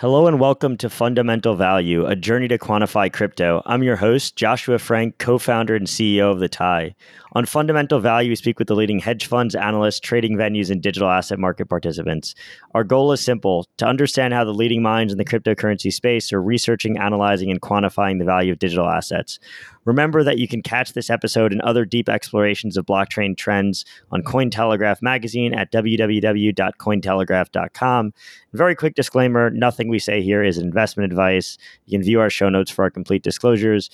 Hello and welcome to Fundamental Value, a journey to quantify crypto. I'm your host, Joshua Frank, co founder and CEO of The TIE. On Fundamental Value, we speak with the leading hedge funds, analysts, trading venues, and digital asset market participants. Our goal is simple to understand how the leading minds in the cryptocurrency space are researching, analyzing, and quantifying the value of digital assets. Remember that you can catch this episode and other deep explorations of blockchain trends on Cointelegraph magazine at www.cointelegraph.com. Very quick disclaimer nothing we say here is investment advice. You can view our show notes for our complete disclosures.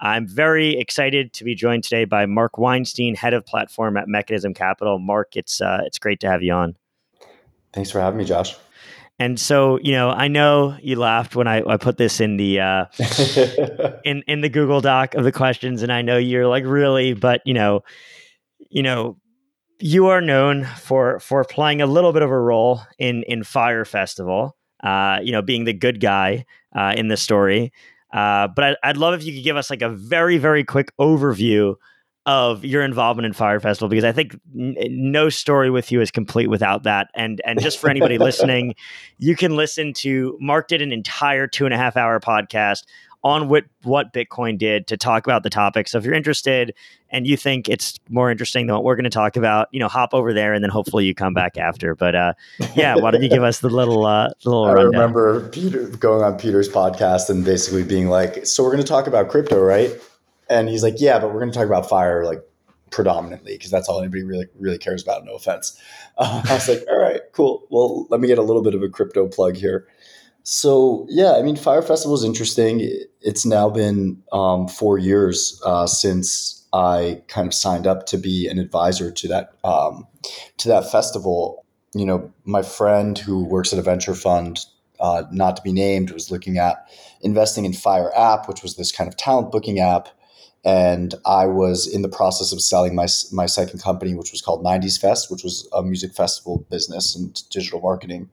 I'm very excited to be joined today by Marc Weinstein, head of platform at Mechanism Capital. Marc, it's uh, it's great to have you on. Thanks for having me, Josh. And so, you know, I know you laughed when I, I put this in the uh, in in the Google Doc of the questions, and I know you're like really, but you know, you know, you are known for for playing a little bit of a role in in Fyre Festival. Uh, you know, being the good guy uh, in the story. Uh, but I, I'd love if you could give us like a very, very quick overview of your involvement in Fyre Festival because I think n- no story with you is complete without that. And and just for anybody listening, you can listen to Marc did an entire two and a half hour podcast on what what Bitcoin did to talk about the topic. So if you're interested and you think it's more interesting than what we're going to talk about, you know, hop over there and then hopefully you come back after. But uh, yeah, why don't you give us the little uh, little? I rundown. remember Peter going on Peter's podcast and basically being like, "So we're going to talk about crypto, right?" And he's like, "Yeah, but we're going to talk about Fyre, like predominantly because that's all anybody really really cares about." No offense. Uh, I was like, "All right, cool. Well, let me get a little bit of a crypto plug here." So yeah, I mean, Fyre Festival is interesting. It's now been um, four years uh, since I kind of signed up to be an advisor to that um, to that festival. You know, my friend who works at a venture fund, uh, not to be named, was looking at investing in Fyre App, which was this kind of talent booking app. And I was in the process of selling my my second company, which was called 90s Fest, which was a music festival business and digital marketing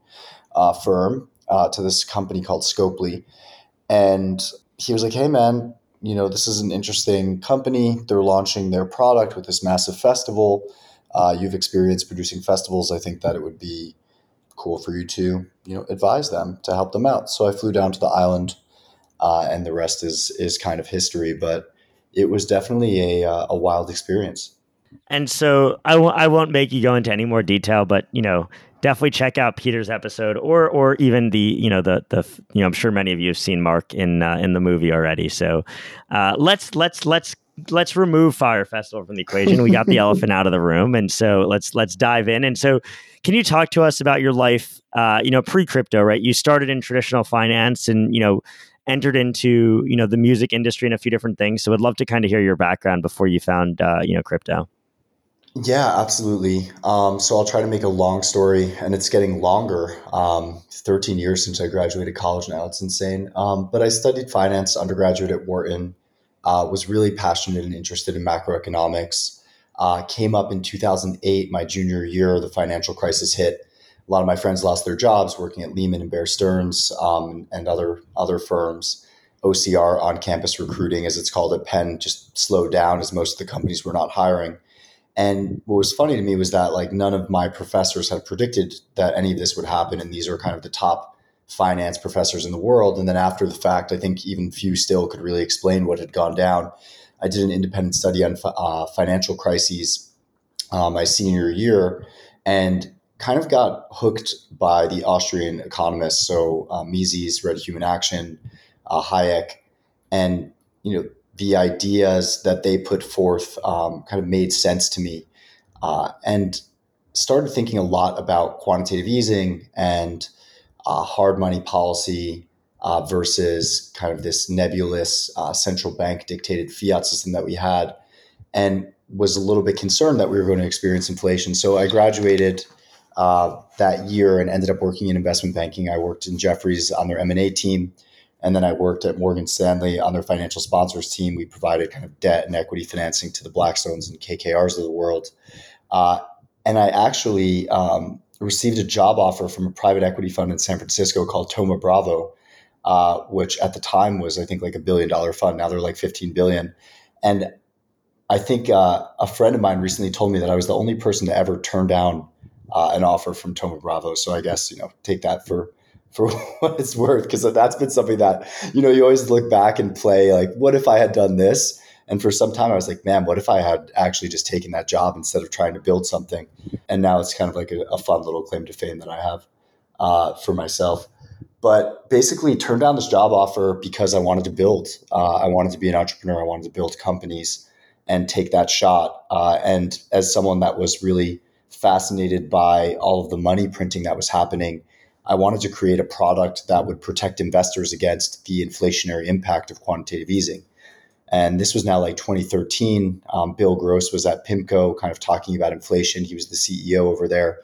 uh, firm uh, to this company called Scopely. And he was like, hey, man, you know, this is an interesting company. They're launching their product with this massive festival. Uh, you've experienced producing festivals. I think that it would be cool for you to, you know, advise them to help them out. So I flew down to the island, uh, and the rest is is kind of history. But it was definitely a, uh, a wild experience. And so I w- I won't make you go into any more detail, but you know, definitely check out Peter's episode or or even the you know the the you know I'm sure many of you have seen Marc in uh, in the movie already. So uh, let's let's let's let's remove Fyre Festival from the equation. We got the elephant out of the room, and so let's let's dive in. And so, can you talk to us about your life? Uh, you know, pre crypto, right? You started in traditional finance, and you know entered into you know the music industry and a few different things. So, I'd love to kind of hear your background before you found uh, you know crypto. Yeah, absolutely. Um, so I'll try to make a long story, and it's getting longer. Um, 13 years since I graduated college now. It's insane. Um, but I studied finance undergraduate at Wharton, uh, was really passionate and interested in macroeconomics. Uh, came up in 2008, my junior year, the financial crisis hit. A lot of my friends lost their jobs working at Lehman and Bear Stearns um, and other, other firms. OCR on campus recruiting, as it's called at Penn, just slowed down as most of the companies were not hiring. And what was funny to me was that like none of my professors had predicted that any of this would happen, and these are kind of the top finance professors in the world. And then after the fact, I think even few still could really explain what had gone down. I did an independent study on uh, financial crises uh, my senior year, and kind of got hooked by the Austrian economists, so uh, Mises, read Human Action, uh, Hayek, and you know the ideas that they put forth um, kind of made sense to me. Uh, and started thinking a lot about quantitative easing and uh, hard money policy uh, versus kind of this nebulous uh, central bank dictated fiat system that we had and was a little bit concerned that we were going to experience inflation. So i graduated uh, that year and ended up working in investment banking. I worked in jefferies on their m&a team and then I worked at Morgan Stanley on their financial sponsors team. We provided kind of debt and equity financing to the Blackstones and KKRs of the world. Uh, and I actually um, received a job offer from a private equity fund in San Francisco called Thoma Bravo, uh, which at the time was, I think, like a billion dollar fund. Now they're like 15 billion. And I think uh, a friend of mine recently told me that I was the only person to ever turn down uh, an offer from Thoma Bravo. So I guess, you know, take that for for what it's worth because that's been something that you know you always look back and play like what if i had done this? And for some time i was like man what if i had actually just taken that job instead of trying to build something? And now it's kind of like a, a fun little claim to fame that i have uh, for myself. But basically turned down this job offer because i wanted to build uh, i wanted to be an entrepreneur i wanted to build companies and take that shot uh, and as someone that was really fascinated by all of the money printing that was happening I wanted to create a product that would protect investors against the inflationary impact of quantitative easing. And this was now like 2013. Um, Bill Gross was at PIMCO kind of talking about inflation. He was the CEO over there.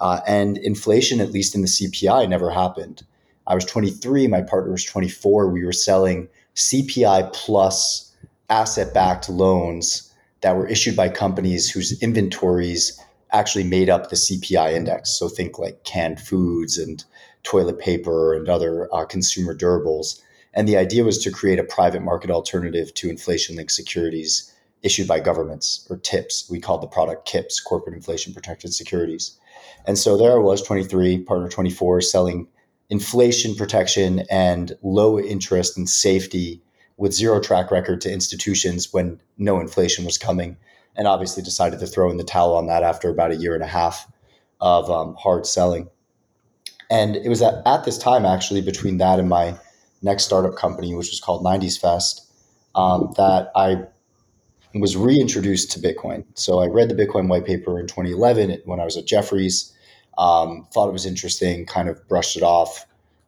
Uh, and inflation, at least in the CPI, never happened. I was 23, my partner was 24. We were selling CPI plus asset backed loans that were issued by companies whose inventories actually made up the CPI index. So think like canned foods and toilet paper and other uh, consumer durables. And the idea was to create a private market alternative to inflation linked securities issued by governments or TIPS. We called the product KIPS, Corporate Inflation Protected Securities. And so there I was, 23, partner 24, selling inflation protection and low interest and safety with zero track record to institutions when no inflation was coming and obviously decided to throw in the towel on that after about a year and a half of um, hard selling. And it was at, at, this time, actually, between that and my next startup company, which was called 90s Fest, um, that I was reintroduced to Bitcoin. So I read the Bitcoin white paper in 2011 when I was at Jefferies, um, thought it was interesting, kind of brushed it off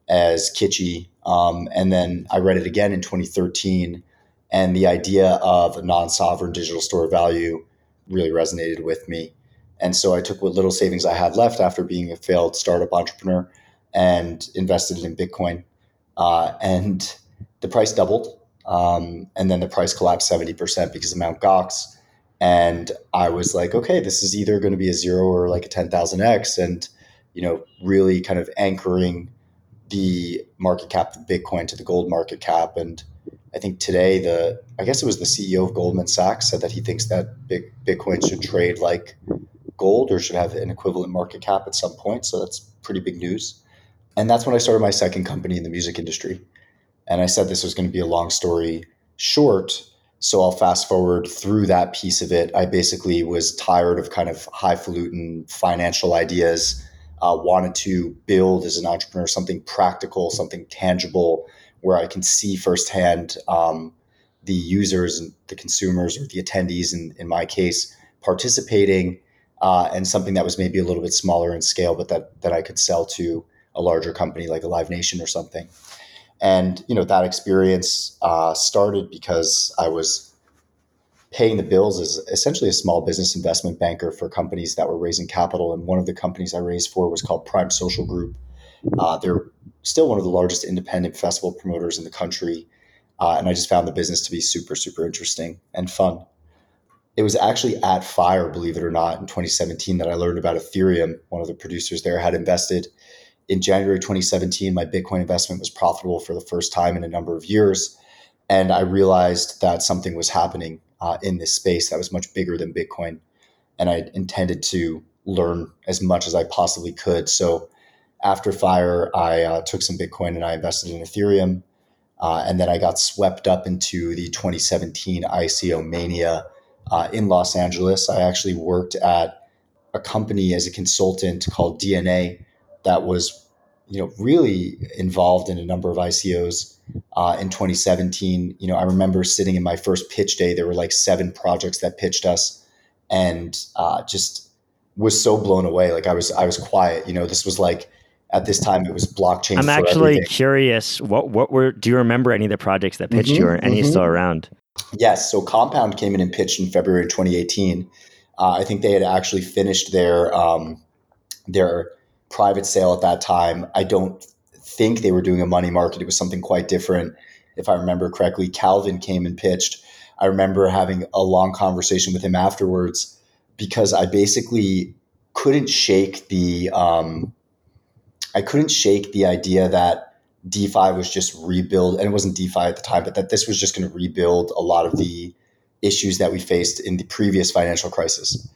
as kitschy. Um, and then I read it again in 2013 and the idea of a non-sovereign digital store of value really resonated with me. And so I took what little savings I had left after being a failed startup entrepreneur and invested in Bitcoin. Uh, and the price doubled. Um, and then the price collapsed 70% because of Mt. Gox. And I was like, okay, this is either going to be a zero or like a 10,000x. And, you know, really kind of anchoring the market cap of Bitcoin to the gold market cap. And I think today the I guess it was the CEO of Goldman Sachs said that he thinks that big Bitcoin should trade like gold or should have an equivalent market cap at some point. So that's pretty big news. And that's when I started my second company in the music industry. And I said this was going to be a long story short. So I'll fast forward through that piece of it. I basically was tired of kind of highfalutin financial ideas, uh, wanted to build as an entrepreneur something practical, something tangible where I can see firsthand um, the users and the consumers or the attendees, in, in my case, participating, uh, and something that was maybe a little bit smaller in scale, but that that I could sell to a larger company like a Live Nation or something. And you know that experience uh, started because I was paying the bills as essentially a small business investment banker for companies that were raising capital. And one of the companies I raised for was called Prime Social Group. Uh, they're still one of the largest independent festival promoters in the country. Uh, and I just found the business to be super, super interesting and fun. It was actually at Fyre, believe it or not, in 2017 that I learned about Ethereum. One of the producers there had invested in January 2017. My Bitcoin investment was profitable for the first time in a number of years. And I realized that something was happening uh, in this space that was much bigger than Bitcoin. And I intended to learn as much as I possibly could. So after Fyre, I uh, took some Bitcoin and I invested in Ethereum. Uh, and then I got swept up into the 2017 ICO mania uh, in Los Angeles. I actually worked at a company as a consultant called DNA that was, you know, really involved in a number of ICOs uh, in 2017. You know, I remember sitting in my first pitch day. There were like seven projects that pitched us, and uh, just was so blown away. Like I was, I was quiet. You know, this was like at this time it was blockchain. I'm actually everything. curious. What what were? Do you remember any of the projects that pitched mm-hmm, you, or any mm-hmm. still around? Yes. So Compound came in and pitched in February 2018. Uh, I think they had actually finished their um, their private sale at that time. I don't think they were doing a money market. It was something quite different, if I remember correctly. Calvin came and pitched. I remember having a long conversation with him afterwards because I basically couldn't shake the um, I couldn't shake the idea that DeFi was just rebuild, and it wasn't DeFi at the time, but that this was just going to rebuild a lot of the issues that we faced in the previous financial crisis.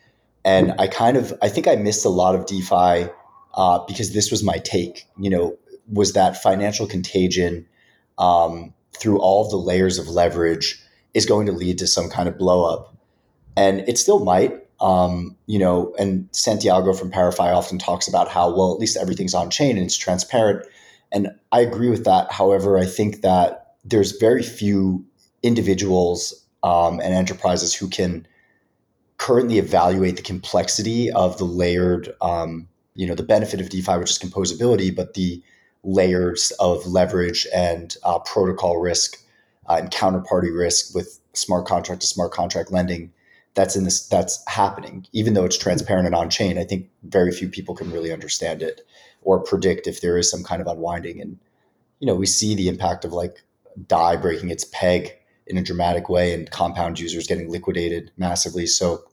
And I kind of, I think I missed a lot of DeFi uh, because this was my take. You know, was that financial contagion um, through all the layers of leverage is going to lead to some kind of blow up, and it still might. Um, you know, and Santiago from ParaFi often talks about how well at least everything's on chain and it's transparent, and I agree with that. However, I think that there's very few individuals um, and enterprises who can currently evaluate the complexity of the layered, um, you know, the benefit of DeFi, which is composability, but the layers of leverage and uh, protocol risk uh, and counterparty risk with smart contract to smart contract lending that's in this that's happening even though it's transparent and on chain i think very few people can really understand it or predict if there is some kind of unwinding and you know we see the impact of like dai breaking its peg in a dramatic way and compound users getting liquidated massively so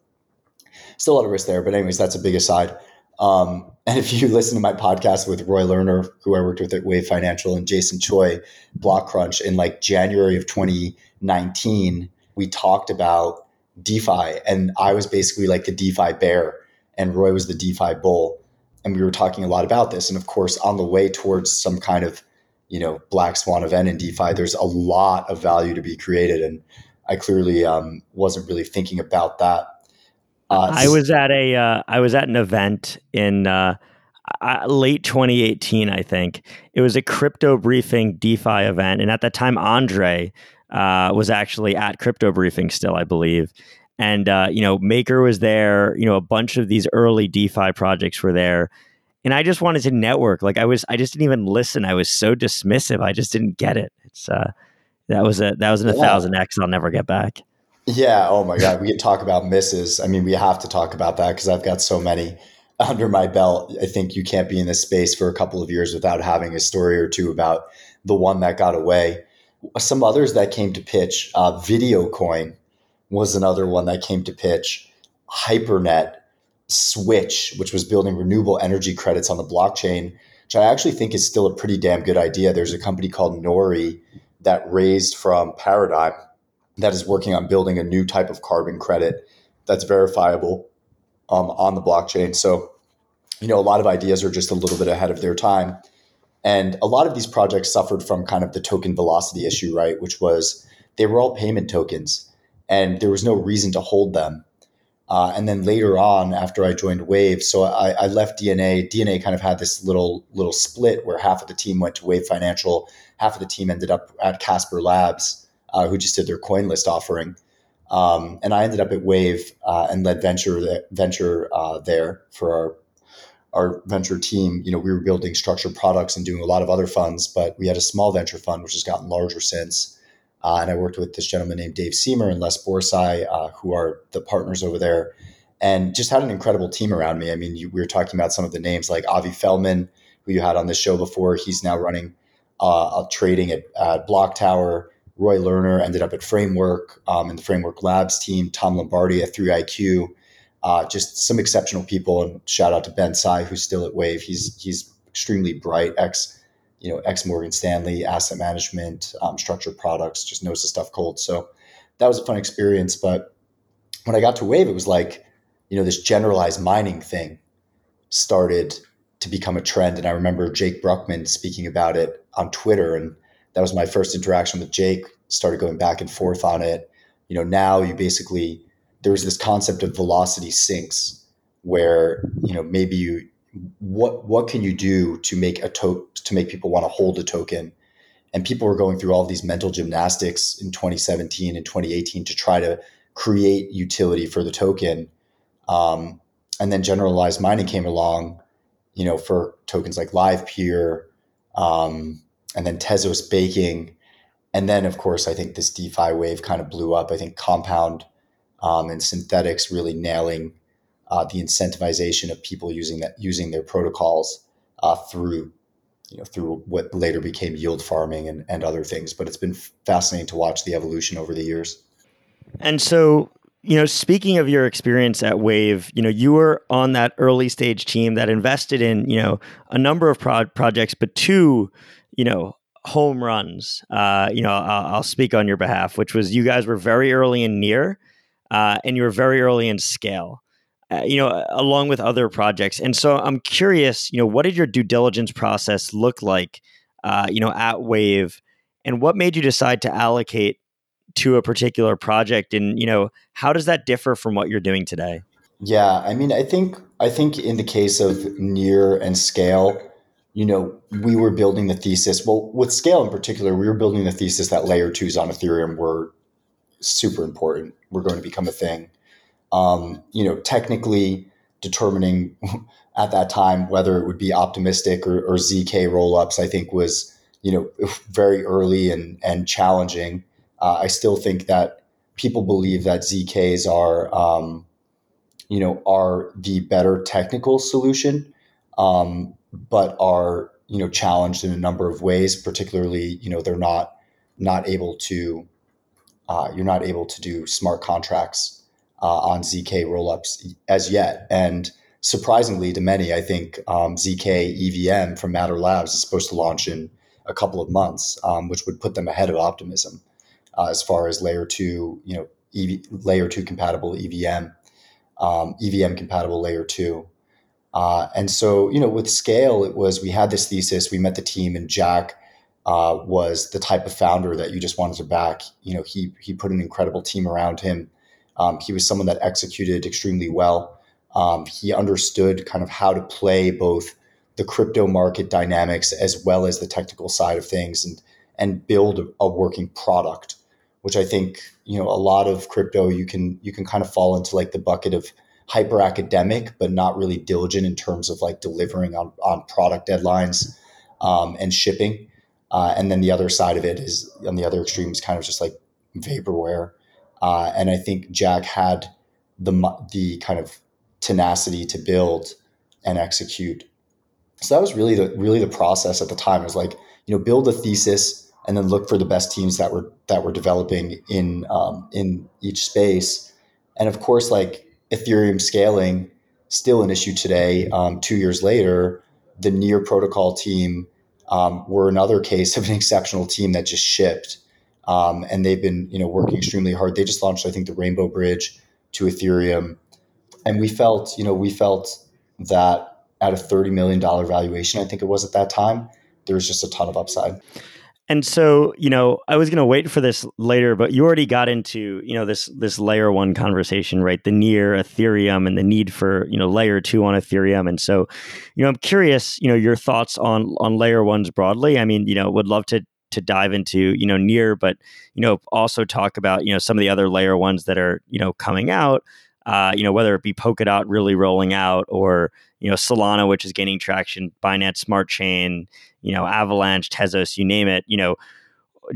still a lot of risk there. But anyways, that's a big aside. Um, and if you listen to my podcast with Roy Lerner, who I worked with at Wave Financial, and Jason Choi, Blockcrunch, in like January of 2019, we talked about DeFi, and I was basically like the DeFi bear, and Roy was the DeFi bull, and we were talking a lot about this. And of course, on the way towards some kind of you know black swan event in DeFi, there's a lot of value to be created, and I clearly um, wasn't really thinking about that uh, I was at a uh, I was at an event in uh, late 2018, I think. It was a crypto briefing DeFi event, and at that time, Andre uh, was actually at crypto briefing still, I believe. And uh, you know, Maker was there. You know, a bunch of these early DeFi projects were there, and I just wanted to network. Like I was, I just didn't even listen. I was so dismissive. I just didn't get it. It's uh, that was a that was an a thousand X. I'll never get back. Yeah. Oh my God. We could talk about misses. I mean, we have to talk about that because I've got so many under my belt. I think you can't be in this space for a couple of years without having a story or two about the one that got away. Some others that came to pitch, uh, Videocoin was another one that came to pitch. Hypernet, Switch, which was building renewable energy credits on the blockchain, which I actually think is still a pretty damn good idea. There's a company called Nori that raised from Paradigm that is working on building a new type of carbon credit that's verifiable um, on the blockchain. So, you know, a lot of ideas are just a little bit ahead of their time. And a lot of these projects suffered from kind of the token velocity issue, right? Which was they were all payment tokens and there was no reason to hold them. Uh, and then later on, after I joined Wave, so I, I, left DNA. DNA kind of had this little little split where half of the team went to Wave Financial, half of the team ended up at Casper Labs, uh, who just did their CoinList offering. Um, and I ended up at Wave uh, and led venture venture uh, there for our our venture team. You know, we were building structured products and doing a lot of other funds, but we had a small venture fund which has gotten larger since. Uh, and I worked with this gentleman named Dave Siemer and Les Borsai, uh, who are the partners over there, and just had an incredible team around me. I mean, you, we were talking about some of the names like Avi Feldman, who you had on the show before. He's now running uh, trading at, at BlockTower. Roy Lerner ended up at Framework um, in the Framework Labs team. Tom Lombardi at 3IQ. Uh, just some exceptional people, and shout out to Ben Tsai, who's still at Wave. He's he's extremely bright, ex you know ex Morgan Stanley, asset management, um, structured products, just knows the stuff cold. So that was a fun experience. But when I got to Wave, it was like you know this generalized mining thing started to become a trend, and I remember Jake Brukhman speaking about it on Twitter and that was my first interaction with Jake. Started going back and forth on it. You know, now you basically there was this concept of velocity sinks, where you know maybe you what what can you do to make a to to make people want to hold a token, and people were going through all these mental gymnastics in 2017 and 2018 to try to create utility for the token. Um, and then generalized mining came along, you know, for tokens like Livepeer, um, and then Tezos baking. And then, of course, I think this DeFi wave kind of blew up. I think Compound um, and Synthetix really nailing uh, the incentivization of people using that using their protocols uh, through you know through what later became yield farming and, and other things. But it's been fascinating to watch the evolution over the years. And so, you know, speaking of your experience at Wave, you know, you were on that early stage team that invested in, you know, a number of pro- projects, but two you know, home runs. Uh, you know, I'll, I'll, speak on your behalf, which was you guys were very early in near, uh, and you were very early in Skale. uh, you know, along with other projects. And so I'm curious, you know, what did your due diligence process look like, uh, you know, at Wave, and what made you decide to allocate to a particular project? And you know, how does that differ from what you're doing today? Yeah, I mean, I think I think in the case of near and Skale, you know, we were building the thesis. Well, with Skale in particular, we were building the thesis that layer twos on Ethereum were super important. We're going to become a thing. Um, you know, technically determining at that time whether it would be optimistic or, or zk rollups, I think was you know very early and and challenging. Uh, I still think that people believe that zks are um, you know are the better technical solution, um, but are you know challenged in a number of ways. Particularly, you know they're not not able to uh, you're not able to do smart contracts uh, on zk rollups as yet, and surprisingly to many, I think um, zk EVM from Matter Labs is supposed to launch in a couple of months, um, which would put them ahead of Optimism uh, as far as layer two, you know, EV, layer two compatible EVM um, EVM compatible layer two. Uh, and so, you know, with Skale, it was we had this thesis, we met the team, and Jack uh, was the type of founder that you just wanted to back. You know, he he put an incredible team around him. Um, he was someone that executed extremely well. Um, he understood kind of how to play both the crypto market dynamics as well as the technical side of things, and and build a working product which I think you know a lot of crypto you can you can kind of fall into like the bucket of hyper academic but not really diligent in terms of like delivering on on product deadlines um, and shipping. Uh, and then the other side of it is on the other extreme is kind of just like vaporware. Uh, and I think Jack had the the kind of tenacity to build and execute. So that was really the really the process at the time. It was like you know build a thesis and then look for the best teams that were that were developing in um, in each space. And of course, like Ethereum scaling, still an issue today. Um, two years later, the Near protocol team um, were another case of an exceptional team that just shipped, um, and they've been you know working extremely hard. They just launched, I think, the Rainbow Bridge to Ethereum, and we felt you know we felt that at a thirty million dollar valuation, I think it was at that time, there was just a ton of upside. And so, you know, I was going to wait for this later, but you already got into, you know, this this layer 1 conversation, right? The near Ethereum and the need for, you know, layer 2 on Ethereum. And so, you know, I'm curious, you know, your thoughts on on layer 1s broadly. I mean, you know, would love to to dive into, you know, near, but, you know, also talk about, you know, some of the other layer 1s that are, you know, coming out. Uh, you know, whether it be Polkadot really rolling out or, you know, Solana, which is gaining traction, Binance Smart Chain, you know, Avalanche, Tezos, you name it. You know,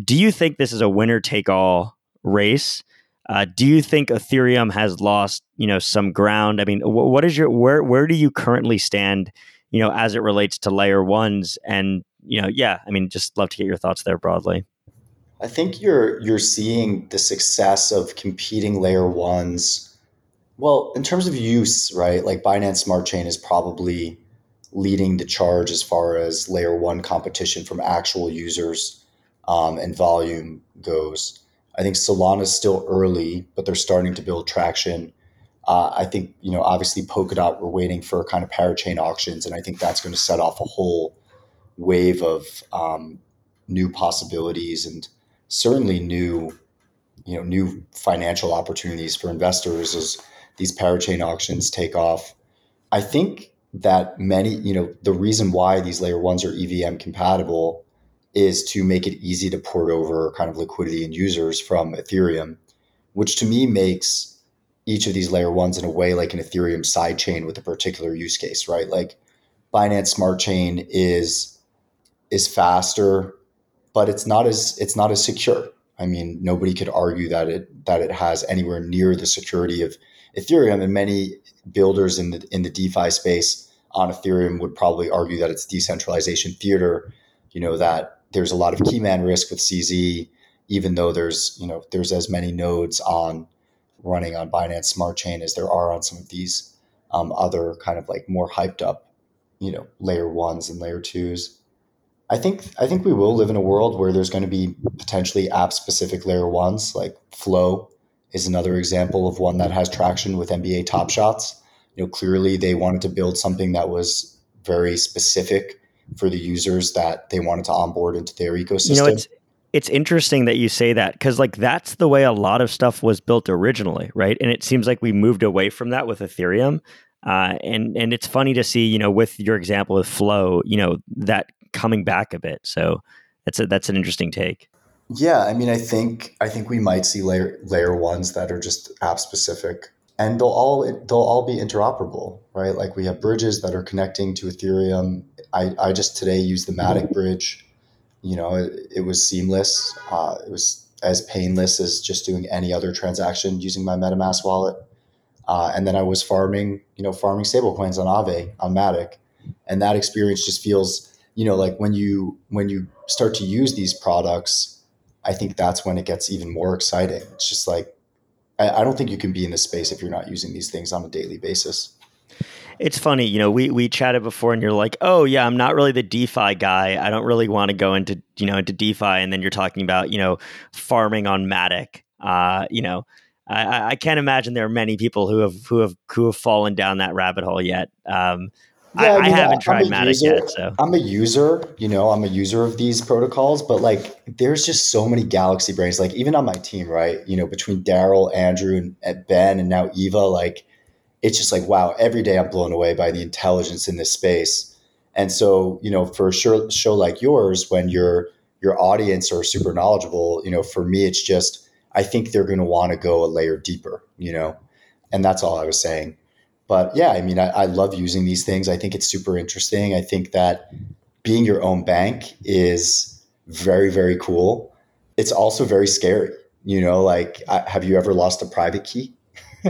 do you think this is a winner take all race? Uh, do you think Ethereum has lost, you know, some ground? I mean, w- what is your where where do you currently stand, you know, as it relates to layer ones? And you know, yeah, I mean, just love to get your thoughts there broadly. I think you're you're seeing the success of competing layer ones. Well, in terms of use, right? Like Binance Smart Chain is probably leading the charge as far as layer one competition from actual users um, and volume goes. I think Solana is still early, but they're starting to build traction. Uh, I think you know, obviously, Polkadot. We're waiting for kind of parachain auctions, and I think that's going to set off a whole wave of um, new possibilities and certainly new, you know, new financial opportunities for investors as these parachain auctions take off. I think that many, you know, the reason why these layer ones are EVM compatible is to make it easy to port over kind of liquidity and users from Ethereum, which to me makes each of these layer ones in a way like an Ethereum sidechain with a particular use case, right? Like Binance Smart Chain is is faster, but it's not as it's not as secure. I mean, nobody could argue that it that it has anywhere near the security of Ethereum, and many builders in the in the DeFi space on Ethereum would probably argue that it's decentralization theater. You know that there's a lot of keyman risk with CZ, even though there's you know there's as many nodes on running on Binance Smart Chain as there are on some of these um, other kind of like more hyped up, you know, layer ones and layer twos. I think I think we will live in a world where there's going to be potentially app specific layer ones like Flow is another example of one that has traction with NBA Top Shots. you know, clearly they wanted to build something that was very specific for the users that they wanted to onboard into their ecosystem. You know, it's it's interesting that you say that because like that's the way a lot of stuff was built originally, right? And it seems like we moved away from that with Ethereum. Uh, and and it's funny to see, you know, with your example with Flow, you know, that coming back a bit. So that's a that's an interesting take. Yeah, I mean, I think I think we might see layer layer ones that are just app specific, and they'll all they'll all be interoperable, right? Like we have bridges that are connecting to Ethereum. I I just today used the Matic bridge. You know, it, it was seamless. Uh, it was as painless as just doing any other transaction using my MetaMask wallet. Uh, and then I was farming, you know, farming stablecoins on Aave on Matic, and that experience just feels, you know, like when you when you start to use these products I think that's when it gets even more exciting. It's just like, I, I don't think you can be in this space if you're not using these things on a daily basis. It's funny, you know, we we chatted before and you're like, "Oh, yeah, I'm not really the DeFi guy. I don't really want to go into, you know, into DeFi." And then you're talking about, you know, farming on Matic. Uh, you know, I, I can't imagine there are many people who have who have who have fallen down that rabbit hole yet. Um, yeah, I, I, mean, I haven't tried Matic user, yet. So I'm a user, you know, I'm a user of these protocols, but like there's just so many galaxy brains. Like even on my team, right? You know, between Daryl, Andrew, and Ben, and now Eva, like it's just like wow. Every day I'm blown away by the intelligence in this space. And so, you know, for a show, show like yours, when your your audience are super knowledgeable, you know, for me, it's just I think they're going to want to go a layer deeper, you know, and that's all I was saying but yeah, I mean, I, I love using these things. I think it's super interesting. I think that being your own bank is very, very cool. It's also very scary. You know, like, I, have you ever lost a private key?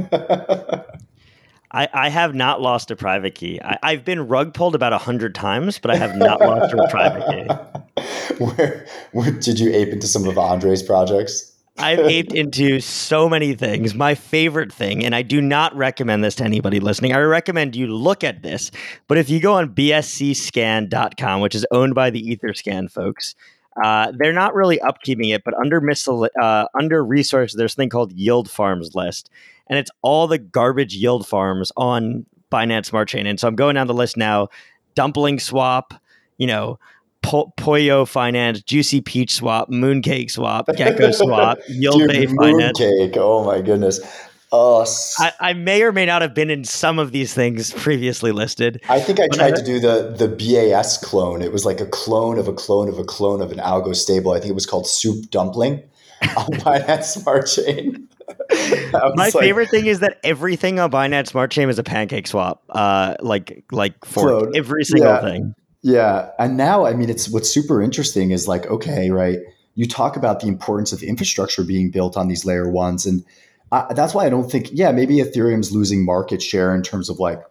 I, I have not lost a private key. I, have been rug pulled about a hundred times, but I have not lost a private key. Where, where, did you ape into some of Andre's projects? I've aped into so many things. My favorite thing, and I do not recommend this to anybody listening. I recommend you look at this. But if you go on bscscan.com, which is owned by the Etherscan folks, uh, they're not really upkeeping it, but under miscel- uh, under resources, there's a thing called yield farms list, and it's all the garbage yield farms on Binance Smart Chain. And so I'm going down the list now: Dumpling Swap, you know, po- Poyo Finance, Juicy Peach Swap, Mooncake Swap, Gecko Swap, Yield Bay Finance. Mooncake, oh my goodness. Oh, I, I, may or may not have been in some of these things previously listed. I think I tried I, to do the the BAS clone. It was like a clone of a clone of a clone of an algo stable. I think it was called Soup Dumpling on Binance Smart Chain. My like, favorite thing is that everything on Binance Smart Chain is a pancake swap. Uh, like like for every single yeah. thing. Yeah. And now, I mean, it's what's super interesting is like, okay, right. You talk about the importance of infrastructure being built on these layer ones. And I, that's why I don't think, yeah, maybe Ethereum's losing market share in terms of like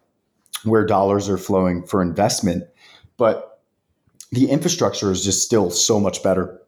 where dollars are flowing for investment. But the infrastructure is just still so much better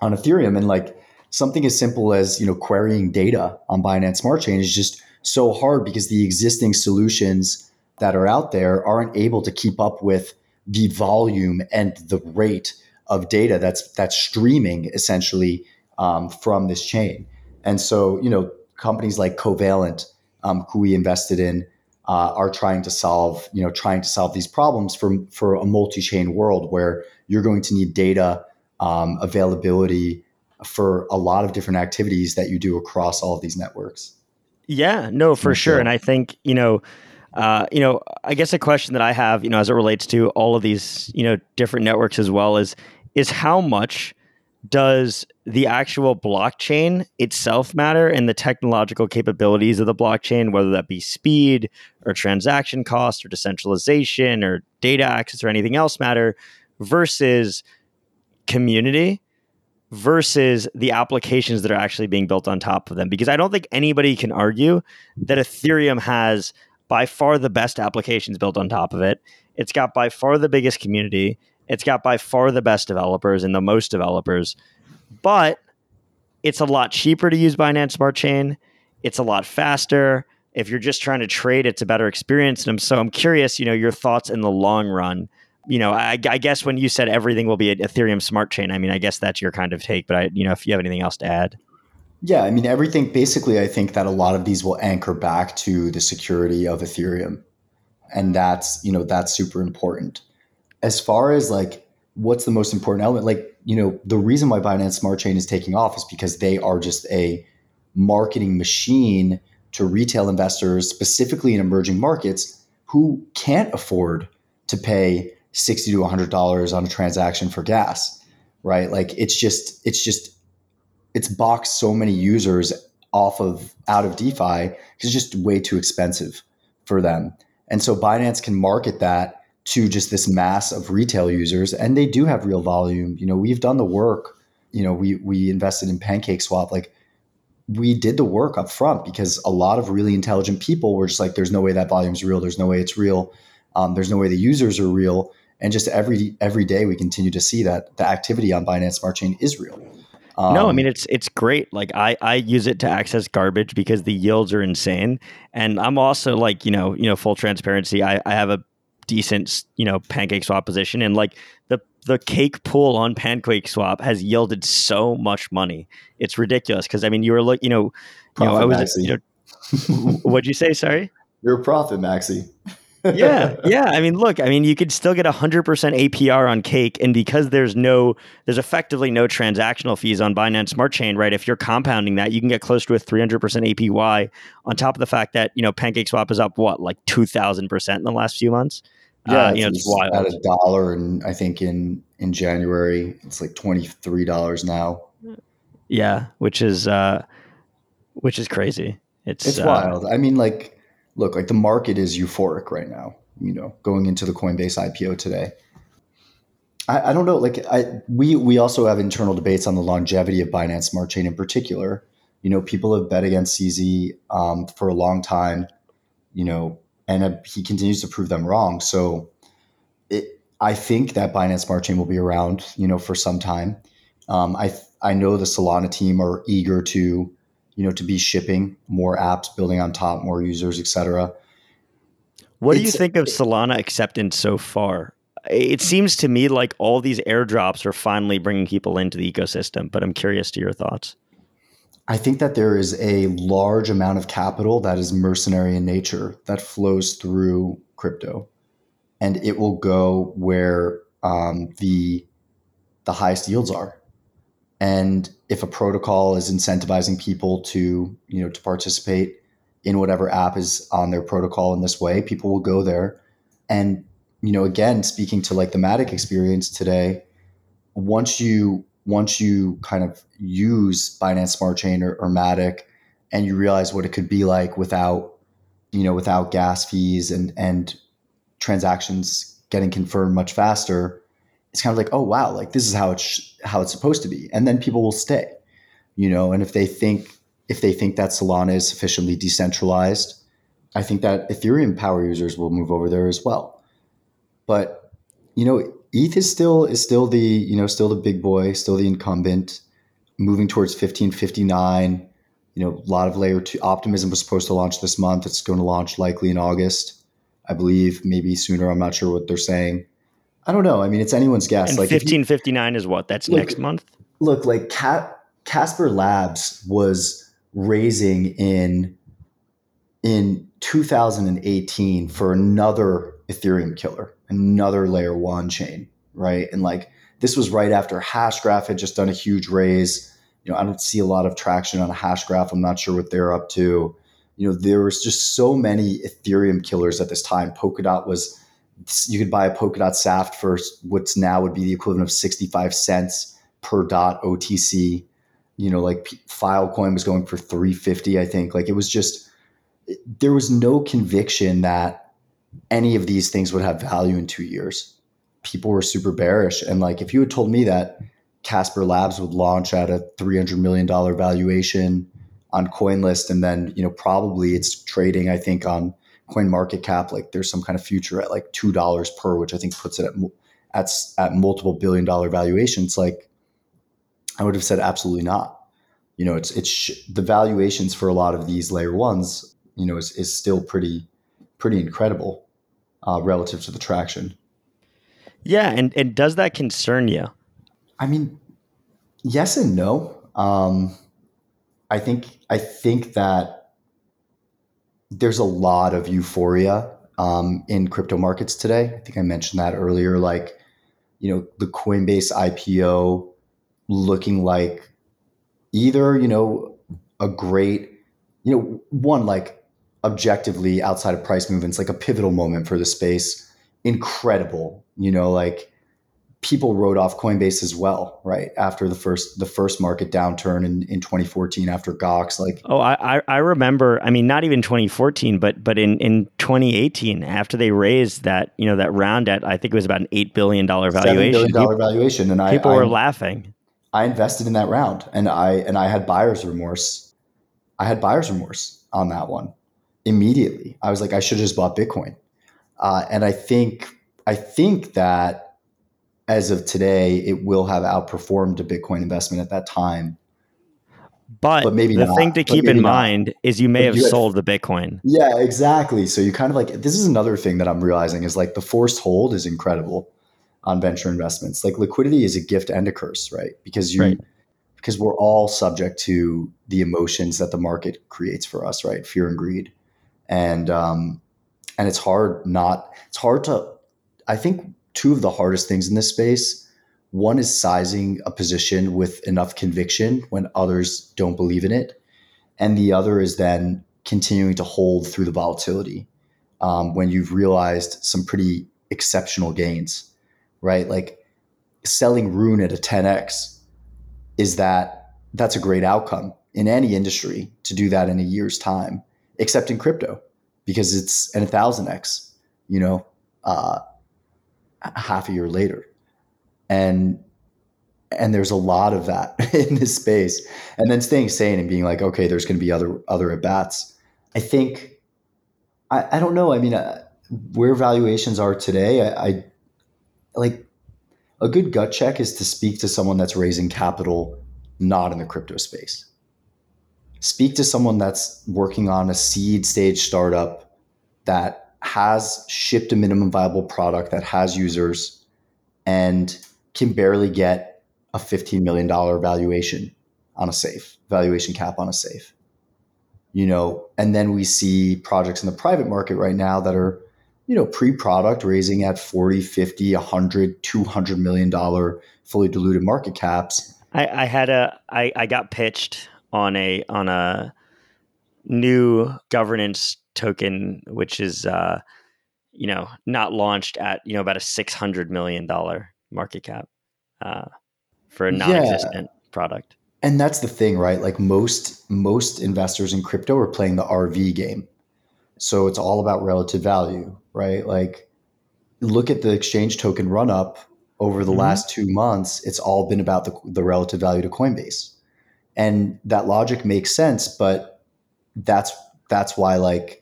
on Ethereum. And like something as simple as, you know, querying data on Binance Smart Chain is just so hard because the existing solutions that are out there aren't able to keep up with the volume and the rate of data that's that's streaming essentially um, from this chain. And so, you know, companies like Covalent, um, who we invested in, uh, are trying to solve, you know, trying to solve these problems for for a multi-chain world where you're going to need data um, availability for a lot of different activities that you do across all of these networks. Yeah, no, for sure. And I think you know uh, you know, I guess a question that I have, you know, as it relates to all of these, you know, different networks as well is is how much does the actual blockchain itself matter and the technological capabilities of the blockchain, whether that be speed or transaction cost or decentralization or data access or anything else matter versus community versus the applications that are actually being built on top of them? Because I don't think anybody can argue that Ethereum has by far the best applications built on top of it. It's got by far the biggest community. It's got by far the best developers and the most developers. But it's a lot cheaper to use Binance Smart Chain. It's a lot faster. If you're just trying to trade, it's a better experience. And so I'm curious, you know, your thoughts in the long run. You know, I, I guess when you said everything will be an Ethereum smart chain, I mean, I guess that's your kind of take. But I, you know, if you have anything else to add. Yeah, I mean everything. Basically, I think that a lot of these will anchor back to the security of Ethereum, and that's you know that's super important. As far as like what's the most important element, like you know the reason why Binance Smart Chain is taking off is because they are just a marketing machine to retail investors, specifically in emerging markets, who can't afford to pay sixty to hundred dollars on a transaction for gas, right? Like it's just it's just it's boxed so many users off of out of DeFi because it's just way too expensive for them. And so Binance can market that to just this mass of retail users, and they do have real volume. You know, we've done the work. You know, we we invested in Pancake Swap. Like we did the work up front because a lot of really intelligent people were just like, "There's no way that volume's real. There's no way it's real. Um, there's no way the users are real." And just every every day, we continue to see that the activity on Binance Smart Chain is real. Um, no, I mean it's it's great. Like I I use it to access garbage because the yields are insane, and I'm also like you know you know full transparency. I I have a decent you know pancake swap position, and like the the cake pool on pancake swap has yielded so much money. It's ridiculous because I mean you were like you know, you know I was you know, what'd you say? Sorry, you're a profit, Maxi yeah, yeah. I mean, look, I mean, you could still get a hundred percent APR on Cake, and because there's no, there's effectively no transactional fees on Binance Smart Chain, right? If you're compounding that, you can get close to a three hundred percent APY. On top of the fact that you know Pancake Swap is up what like two thousand percent in the last few months. Yeah, uh, you know, it's, wild. At a dollar, and I think in in January it's like twenty three dollars now. Yeah, which is uh, which is crazy. It's it's uh, wild. I mean, like look, like the market is euphoric right now, you know, going into the Coinbase IPO today. I, I don't know, like I we we also have internal debates on the longevity of Binance Smart Chain in particular. You know, people have bet against CZ um, for a long time, you know, and uh, he continues to prove them wrong. So it, I think that Binance Smart Chain will be around, you know, for some time. Um, I I know the Solana team are eager to you know, to be shipping more apps, building on top, more users, etc. What it's, do you think of Solana acceptance so far? It seems to me like all these airdrops are finally bringing people into the ecosystem, but I'm curious to your thoughts. I think that there is a large amount of capital that is mercenary in nature that flows through crypto, and it will go where um, the the highest yields are. And if a protocol is incentivizing people to, you know, to participate in whatever app is on their protocol in this way, people will go there. And, you know, again, speaking to like the Matic experience today, once you once you kind of use Binance Smart Chain or, or Matic and you realize what it could be like without, you know, without gas fees and and transactions getting confirmed much faster, it's kind of like, oh wow, like this is how it's how it's supposed to be, and then people will stay, you know. And if they think if they think that Solana is sufficiently decentralized, I think that Ethereum power users will move over there as well. But you know, ETH is still is still the you know still the big boy, still the incumbent, moving towards fifteen fifty nine. You know, a lot of layer two optimism was supposed to launch this month. It's going to launch likely in August, I believe, maybe sooner. I'm not sure what they're saying. I don't know. I mean, it's anyone's guess. And like fifteen fifty nine is what? That's look, next month. Look, like Cat Casper Labs was raising in in 2018 for another Ethereum killer, another layer one chain, right? And like this was right after Hashgraph had just done a huge raise. You know, I don't see a lot of traction on Hashgraph. I'm not sure what they're up to. You know, there was just so many Ethereum killers at this time. Polkadot was you could buy a Polkadot Saft for what's now would be the equivalent of 65 cents per dot OTC. You know, like Filecoin was going for 350, I think. Like it was just, there was no conviction that any of these things would have value in two years. People were super bearish. And like, if you had told me that Casper Labs would launch at a $300 million valuation on CoinList and then, you know, probably it's trading, I think, on coin market cap like there's some kind of future at like two dollars per which i think puts it at at, at multiple billion dollar valuations. Like i would have said absolutely not. You know it's it's the valuations for a lot of these layer ones you know is, is still pretty pretty incredible uh, relative to the traction. Yeah and and does that concern you? I mean yes and no. Um I think I think that there's a lot of euphoria um, in crypto markets today. I think I mentioned that earlier. Like, you know, the Coinbase IPO looking like either you know a great, you know, one like objectively outside of price movements, like a pivotal moment for the space. Incredible, you know, like people wrote off Coinbase as well, right? After the first the first market downturn in, in 2014 after Gox. Like Oh, I I remember, I mean not even 2014, but but in, in 2018, after they raised that, you know, that round at I think it was about an eight billion dollar valuation. billion dollar valuation. And I people were I, laughing. I invested in that round and I and I had buyer's remorse. I had buyer's remorse on that one immediately. I was like, I should have just bought Bitcoin. Uh, and I think I think that as of today, it will have outperformed a Bitcoin investment at that time. But, but maybe the not. thing to keep in not. mind is you may but have you sold the Bitcoin. Yeah, exactly. So you kind of like this is another thing that I'm realizing is like the forced hold is incredible on venture investments. Like liquidity is a gift and a curse, right? Because you right. because we're all subject to the emotions that the market creates for us, right? Fear and greed. And um and it's hard not it's hard to I think two of the hardest things in this space. One is sizing a position with enough conviction when others don't believe in it. And the other is then continuing to hold through the volatility um, when you've realized some pretty exceptional gains, right? Like selling Rune at a 10x is that that's a great outcome in any industry to do that in a year's time, except in crypto because it's an 1000x, you know, uh, half a year later. And and there's a lot of that in this space. And then staying sane and being like, okay, there's going to be other other at bats. I think I, I don't know. I mean, uh, where valuations are today, I, I like a good gut check is to speak to someone that's raising capital not in the crypto space. Speak to someone that's working on a seed stage startup that has shipped a minimum viable product that has users and can barely get a $15 million valuation on a safe, valuation cap on a safe. You know, and then we see projects in the private market right now that are, you know, pre-product raising at 40, 50, 100, 200 million dollar fully diluted market caps. I, I had a I, I got pitched on a on a new governance token, which is uh, you know not launched at you know about a six hundred million dollar market cap uh, for a non-existent yeah. product. And that's the thing, right? Like most most investors in crypto are playing the RV game, so it's all about relative value, right? Like look at the exchange token run up over the mm-hmm. last two months. It's all been about the, the relative value to Coinbase, and that logic makes sense, but that's that's why like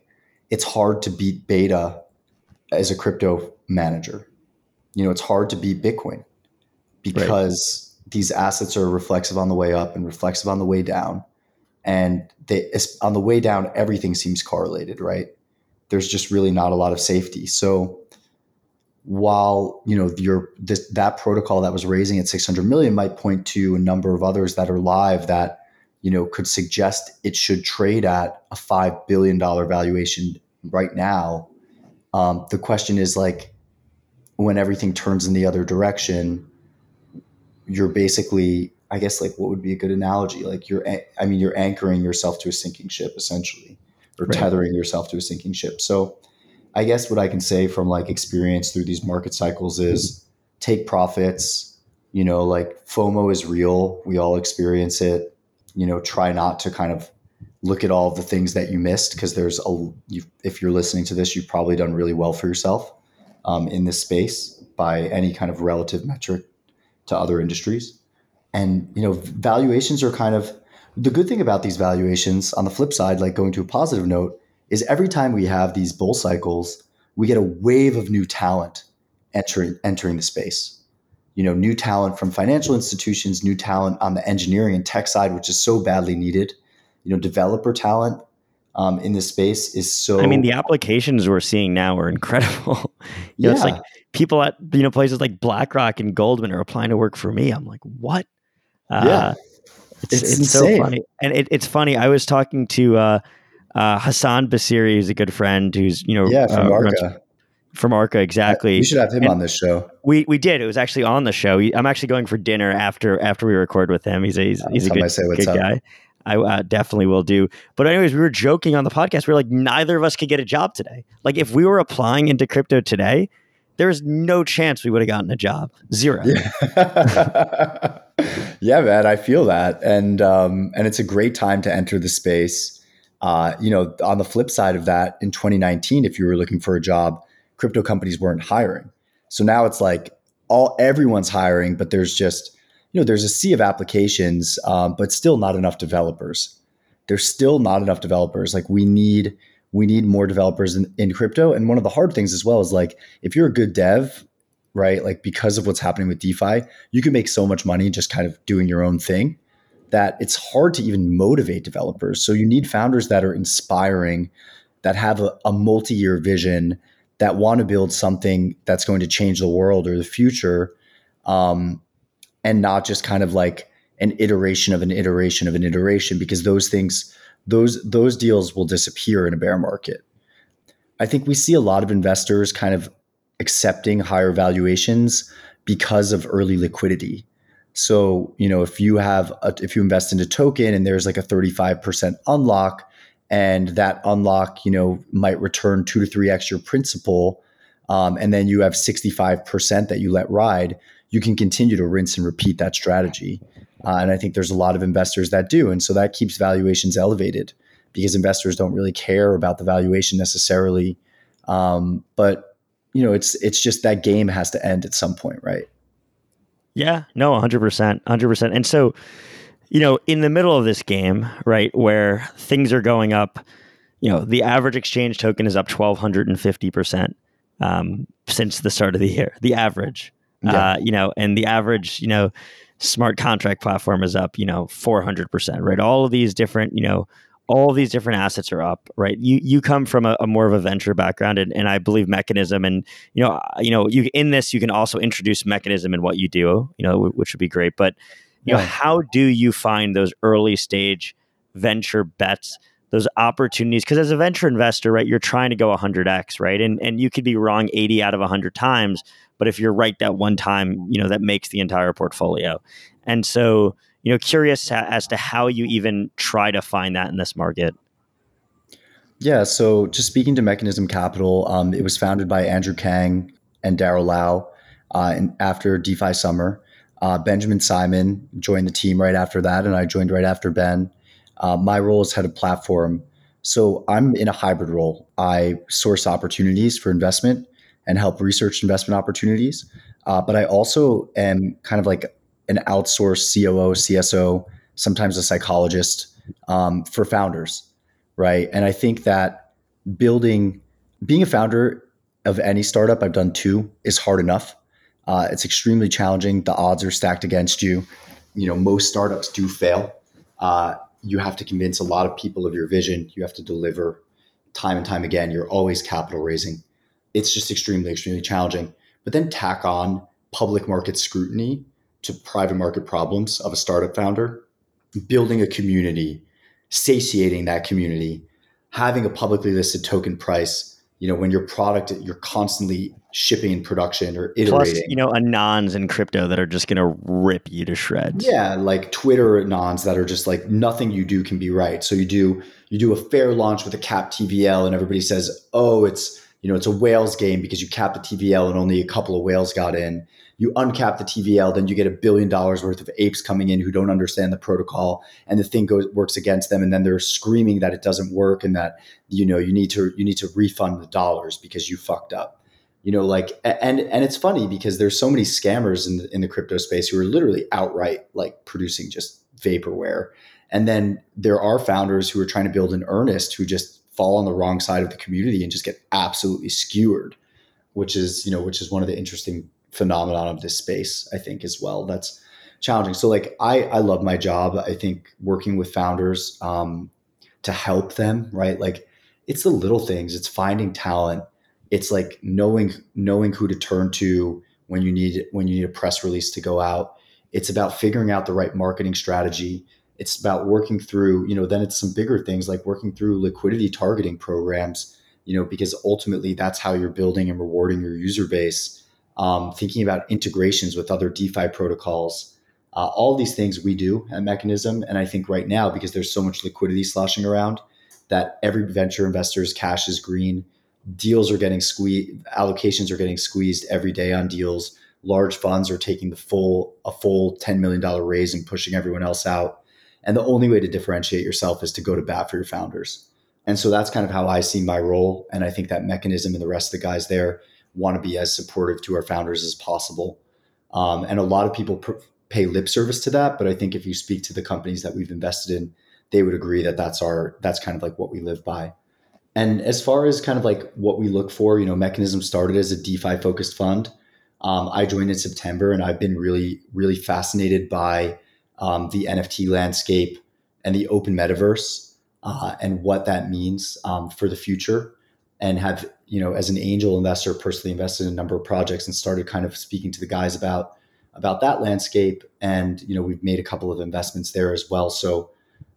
it's hard to beat beta as a crypto manager. You know, it's hard to beat Bitcoin because right. these assets are reflexive on the way up and reflexive on the way down. And they on the way down, everything seems correlated, right? There's just really not a lot of safety. So while you know your this that protocol that was raising at 600 million might point to a number of others that are live that you know could suggest it should trade at a five billion dollar valuation right now. Um, the question is like when everything turns in the other direction, you're basically, I guess, like what would be a good analogy? Like you're, I mean, you're anchoring yourself to a sinking ship essentially, or right. tethering yourself to a sinking ship. So, I guess what I can say from like experience through these market cycles is take profits. You know, like FOMO is real. We all experience it you know try not to kind of look at all the things that you missed because there's a if you're listening to this you've probably done really well for yourself um, in this space by any kind of relative metric to other industries. And you know valuations are kind of the good thing about these valuations on the flip side like going to a positive note is every time we have these bull cycles we get a wave of new talent entering entering the space you know new talent from financial institutions new talent on the engineering and tech side which is so badly needed. You know developer talent um, in this space is so i mean the applications we're seeing now are incredible. You know, yeah. it's like people at you know places like blackrock and goldman are applying to work for me. I'm like what? Uh, yeah. It's, it's, it's so funny, and it, it's funny. I was talking to uh, uh, Hassan Basiri, who's a good friend, who's you know yeah from uh, Runs, from Arca, exactly. We should have him and on this show. We we did. It was actually on the show. I'm actually going for dinner after after we record with him. He's a he's, he's a good, good guy. I uh, definitely will do. But anyways, we were joking on the podcast. We are like, neither of us could get a job today. Like, if we were applying into crypto today, there's no chance we would have gotten a job. Zero. Yeah. yeah, man, I feel that, and um, and it's a great time to enter the space. Uh, you know, on the flip side of that, in 2019, if you were looking for a job, crypto companies weren't hiring. So now it's like all everyone's hiring, but there's just you know there's a sea of applications, um, but still not enough developers. There's still not enough developers. Like we need we need more developers in, in crypto. And one of the hard things as well is like if you're a good dev, right? Like because of what's happening with DeFi, you can make so much money just kind of doing your own thing that it's hard to even motivate developers. So you need founders that are inspiring, that have a, a multi-year vision, that want to build something that's going to change the world or the future, um, and not just kind of like an iteration of an iteration of an iteration, because those things those those deals will disappear in a bear market. I think we see a lot of investors kind of accepting higher valuations because of early liquidity. So, you know, if you have a, if you invest into a token and there's like a 35% unlock and that unlock, you know, might return 2 to 3x your principal um, and then you have 65% that you let ride, you can continue to rinse and repeat that strategy. Uh, and I think there's a lot of investors that do. And so that keeps valuations elevated because investors don't really care about the valuation necessarily. Um, but you know, it's it's just that game has to end at some point, right? Yeah, no, 100%, 100%. And so, you know, in the middle of this game, right, where things are going up, you know, the average exchange token is up 1250% um, since the start of the year, the average. Yeah. Uh, you know, and the average, you know, smart contract platform is up, you know, 400%, right? All of these different, you know, all these different assets are up, right? You you come from a, a, more of a venture background, and, and I believe mechanism, and you know, you know, you in this you can also introduce mechanism in what you do, you know, which would be great. But you know, how do you find those early stage venture bets, those opportunities? Because as a venture investor, right, you're trying to go 100x, right, and and you could be wrong 80 out of 100 times, but if you're right that one time, you know, that makes the entire portfolio. And so, you know, curious as to how you even try to find that in this market. Yeah. So, just speaking to Mechanism Capital, um, it was founded by Andrew Kang and daryl Lau uh, and after DeFi Summer. Uh, Benjamin Simon joined the team right after that, and I joined right after Ben. Uh, my role is head of platform. So I'm in a hybrid role. I source opportunities for investment and help research investment opportunities. Uh, but I also am kind of like an outsourced COO, CSO, sometimes a psychologist um, for founders, right? And I think that building, being a founder of any startup, I've done two, is hard enough. Uh, it's extremely challenging. The odds are stacked against you. You know, most startups do fail. Uh, you have to convince a lot of people of your vision. You have to deliver time and time again. You're always capital raising it's just extremely, extremely challenging. But then tack on public market scrutiny to private market problems of a startup founder, building a community, satiating that community, having a publicly listed token price. You know, when your product you're constantly shipping in production or iterating. Plus, you know, anons in crypto that are just going to rip you to shreds. Yeah, like Twitter anons that are just like nothing you do can be right. So you do you do a fair launch with a cap TVL, and everybody says, "Oh, it's you know, it's a whales game because you capped the TVL and only a couple of whales got in. You uncap the TVL, then you get a billion dollars worth of apes coming in who don't understand the protocol, and the thing goes works against them, and then they're screaming that it doesn't work and that you know you need to you need to refund the dollars because you fucked up. You know, like and and it's funny because there's so many scammers in the, in the crypto space who are literally outright like producing just vaporware, and then there are founders who are trying to build in earnest who just fall on the wrong side of the community and just get absolutely skewered, which is, you know, which is one of the interesting phenomenon of this space, I think, as well. That's challenging. So like I I love my job. I think working with founders um, to help them, right? Like it's the little things. It's finding talent. It's like knowing knowing who to turn to when you need when you need a press release to go out. It's about figuring out the right marketing strategy. It's about working through, you know, then it's some bigger things like working through liquidity targeting programs, you know, because ultimately that's how you're building and rewarding your user base. Um, thinking about integrations with other DeFi protocols. Uh, all these things we do at Mechanism. And I think right now, because there's so much liquidity sloshing around, that every venture investor's cash is green. Deals are getting squeezed, allocations are getting squeezed every day on deals. Large funds are taking the full a full $10 million raise and pushing everyone else out. And the only way to differentiate yourself is to go to bat for your founders. And so that's kind of how I see my role. And I think that mechanism and the rest of the guys there want to be as supportive to our founders as possible. Um, and a lot of people pr- pay lip service to that, but I think if you speak to the companies that we've invested in, they would agree that that's our that's kind of like what we live by. And as far as kind of like what we look for, you know, Mechanism started as a DeFi focused fund. Um, I joined in September, and I've been really really fascinated by um, the NFT landscape and the open metaverse uh, and what that means um, for the future and have you know as an angel investor personally invested in a number of projects and started kind of speaking to the guys about about that landscape. And you know we've made a couple of investments there as well. So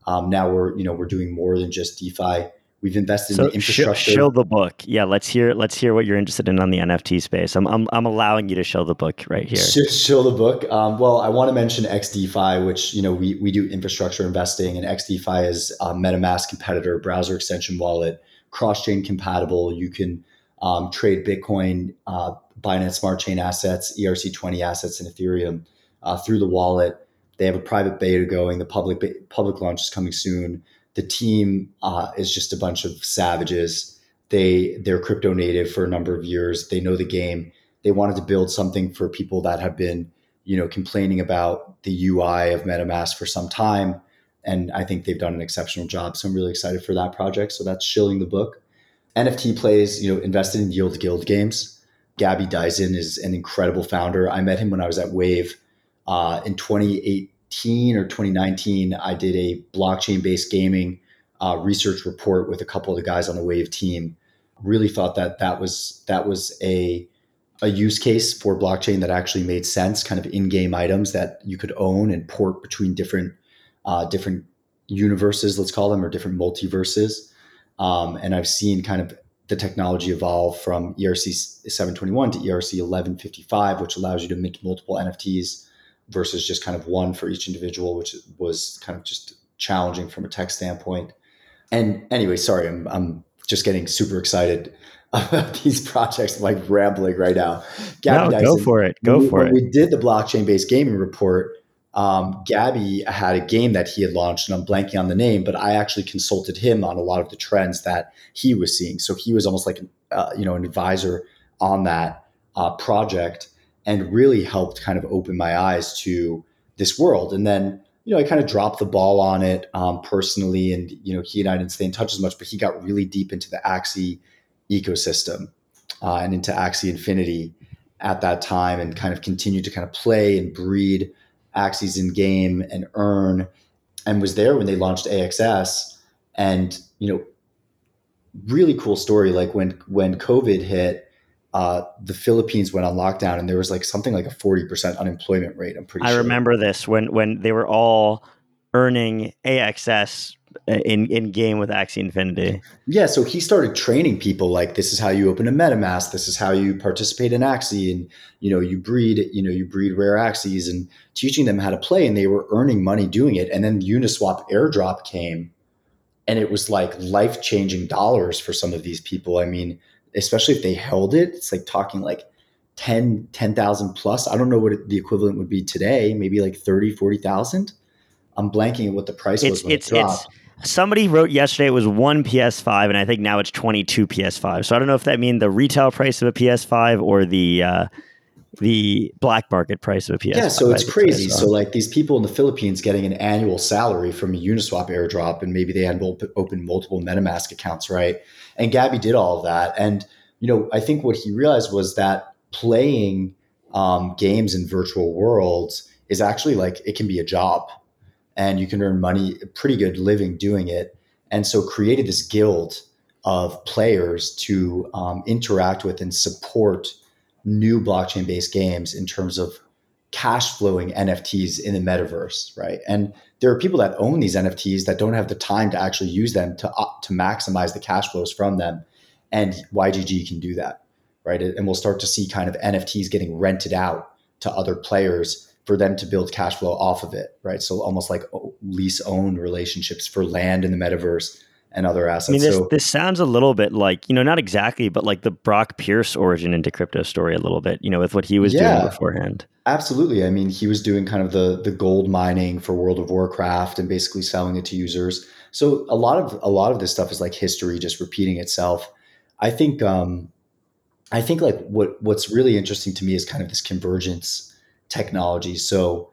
um, now we're you know we're doing more than just defi. We've invested so in infrastructure. show, show the book. Yeah let's hear let's hear what you're interested in on the nft space. I'm i'm, I'm allowing you to show the book right here. Show, show the book. Um, well i want to mention xdefi which you know we, we do infrastructure investing and xdefi is a metamask competitor browser extension wallet cross-chain compatible. You can um, trade Bitcoin, uh, Binance Smart Chain assets, ERC20 assets, and Ethereum uh, through the wallet. They have a private beta going. The public public launch is coming soon. The team uh, is just a bunch of savages. They they're crypto native for a number of years. They know the game. They wanted to build something for people that have been you know complaining about the UI of MetaMask for some time and I think they've done an exceptional job. So I'm really excited for that project. So that's shilling the book. NFT plays, you know, invested in Yield Guild games. Gabby Dizon is an incredible founder. I met him when I was at Wave uh, in 2018 or 2019. I did a blockchain based gaming uh, research report with a couple of the guys on the Wave team. Really thought that that was that was a a use case for blockchain that actually made sense, kind of in-game items that you could own and port between different uh, different universes, let's call them, or different multiverses. Um, and I've seen kind of the technology evolve from ERC 721 to ERC 1155, which allows you to mint multiple NFTs versus just kind of one for each individual, which was kind of just challenging from a tech standpoint. And anyway, sorry, I'm, I'm just getting super excited about these projects, I'm like rambling right now. Gaby no, Dizon, go for it. Go for it. We did the blockchain based gaming report um, Gaby had a game that he had launched, and I'm blanking on the name, but I actually consulted him on a lot of the trends that he was seeing. So he was almost like an, uh, you know an advisor on that uh, project, and really helped kind of open my eyes to this world. And then you know I kind of dropped the ball on it um, personally, and you know he and I didn't stay in touch as much, but he got really deep into the Axie ecosystem uh, and into Axie Infinity at that time, and kind of continued to kind of play and breed Axies in game and earn and was there when they launched AXS and you know really cool story like when when covid hit uh, the Philippines went on lockdown and there was like something like a 40% unemployment rate. I'm pretty I sure. remember this when when they were all earning AXS in in game with Axie Infinity. Yeah, so he started training people like this is how you open a MetaMask, this is how you participate in Axie, and you know you breed you know you breed rare Axies and teaching them how to play, and they were earning money doing it. And then Uniswap airdrop came, and it was like life changing dollars for some of these people. I mean, especially if they held it, it's like talking like 10 10,000 plus. I don't know what the equivalent would be today, maybe like 30 40,000. I'm blanking at what the price it's, was when it's, it dropped. It's, Somebody wrote yesterday it was one PS5, and I think now it's 22 PS5. So I don't know if that means the retail price of a PS5 or the uh, the black market price of a PS5. Yeah, so it's crazy. So like these people in the Philippines getting an annual salary from a Uniswap airdrop, and maybe they had opened multiple MetaMask accounts, right? And Gabby did all of that, and you know I think what he realized was that playing um, games in virtual worlds is actually like it can be a job and you can earn money, a pretty good living doing it. And so created this guild of players to um, interact with and support new blockchain based games in terms of cash flowing NFTs in the metaverse, right? And there are people that own these NFTs that don't have the time to actually use them to uh, to maximize the cash flows from them, and YGG can do that, right? And we'll start to see kind of NFTs getting rented out to other players for them to build cash flow off of it, right? So almost like lease own relationships for land in the metaverse and other assets. I mean, this, so, this sounds a little bit like, you know, not exactly, but like the Brock Pierce origin into crypto story a little bit, you know, with what he was yeah, doing beforehand. Absolutely. I mean, he was doing kind of the the gold mining for World of Warcraft and basically selling it to users. So a lot of a lot of this stuff is like history just repeating itself. I think um I think like what what's really interesting to me is kind of this convergence technology. So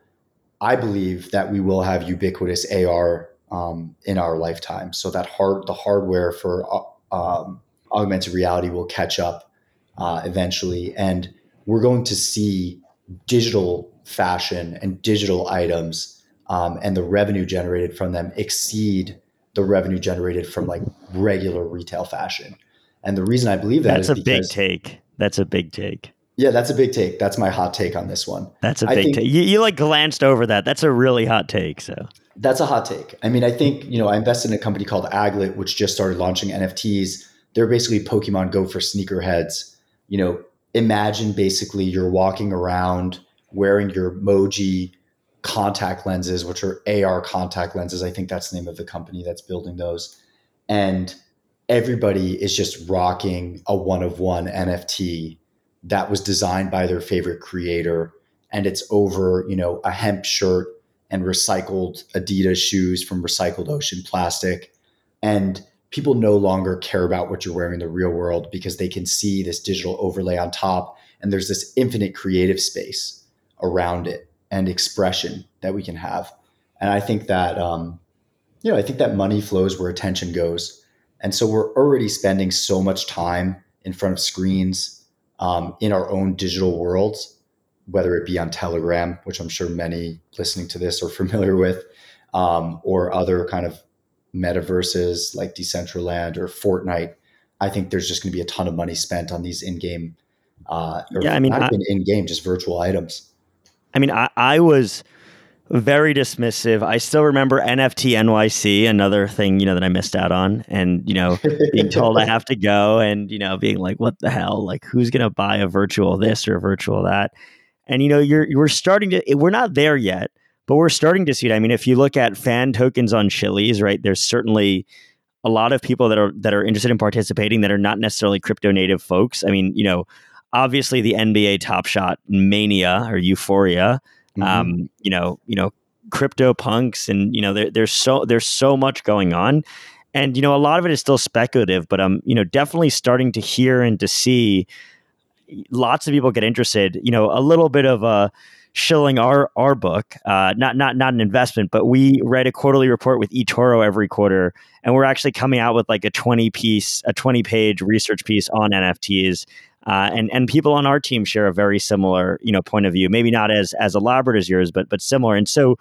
I believe that we will have ubiquitous AR um, in our lifetime. So that hard the hardware for uh, um, augmented reality will catch up uh, eventually, and we're going to see digital fashion and digital items um, and the revenue generated from them exceed the revenue generated from like regular retail fashion. And the reason I believe that that's a big take. That's a big take. Yeah, that's a big take. That's my hot take on this one. That's a big think, take. You, you like glanced over that. That's a really hot take. So that's a hot take. I mean, I think, you know, I invested in a company called Aglet, which just started launching NFTs. They're basically Pokemon Go for sneakerheads. You know, imagine basically you're walking around wearing your Mojo contact lenses, which are AR contact lenses. I think that's the name of the company that's building those. And everybody is just rocking a one of one NFT that was designed by their favorite creator. And it's over, you know, a hemp shirt and recycled Adidas shoes from recycled ocean plastic. And people no longer care about what you're wearing in the real world because they can see this digital overlay on top. And there's this infinite creative space around it and expression that we can have. And I think that, um, you know, I think that money flows where attention goes. And so we're already spending so much time in front of screens um, in our own digital worlds whether it be on Telegram, which I'm sure many listening to this are familiar with, um, or other kind of metaverses like Decentraland or Fortnite. I think there's just going to be a ton of money spent on these in-game, uh, yeah, I mean, not even in-game, just virtual items. I mean, I, I was very dismissive. I still remember NFT NYC, another thing, you know, that I missed out on. And, you know, being told I have to go and, you know, being like, what the hell? Like, who's going to buy a virtual this or a virtual that? And you know, you're we're starting to we're not there yet, but we're starting to see it. I mean, if you look at fan tokens on Chiliz, right? There's certainly a lot of people that are that are interested in participating that are not necessarily crypto native folks. I mean, you know, obviously the NBA Top Shot mania or euphoria. Mm-hmm. Um, you know, you know, crypto punks, and you know, there, there's so there's so much going on, and you know, a lot of it is still speculative. But I'm, you know, definitely starting to hear and to see lots of people get interested. You know, a little bit of a shilling our our book, uh, not not not an investment, but we write a quarterly report with eToro every quarter, and we're actually coming out with like a twenty piece, a twenty page research piece on NFTs. Uh, and and people on our team share a very similar you know point of view, maybe not as as elaborate as yours, but but similar. And so,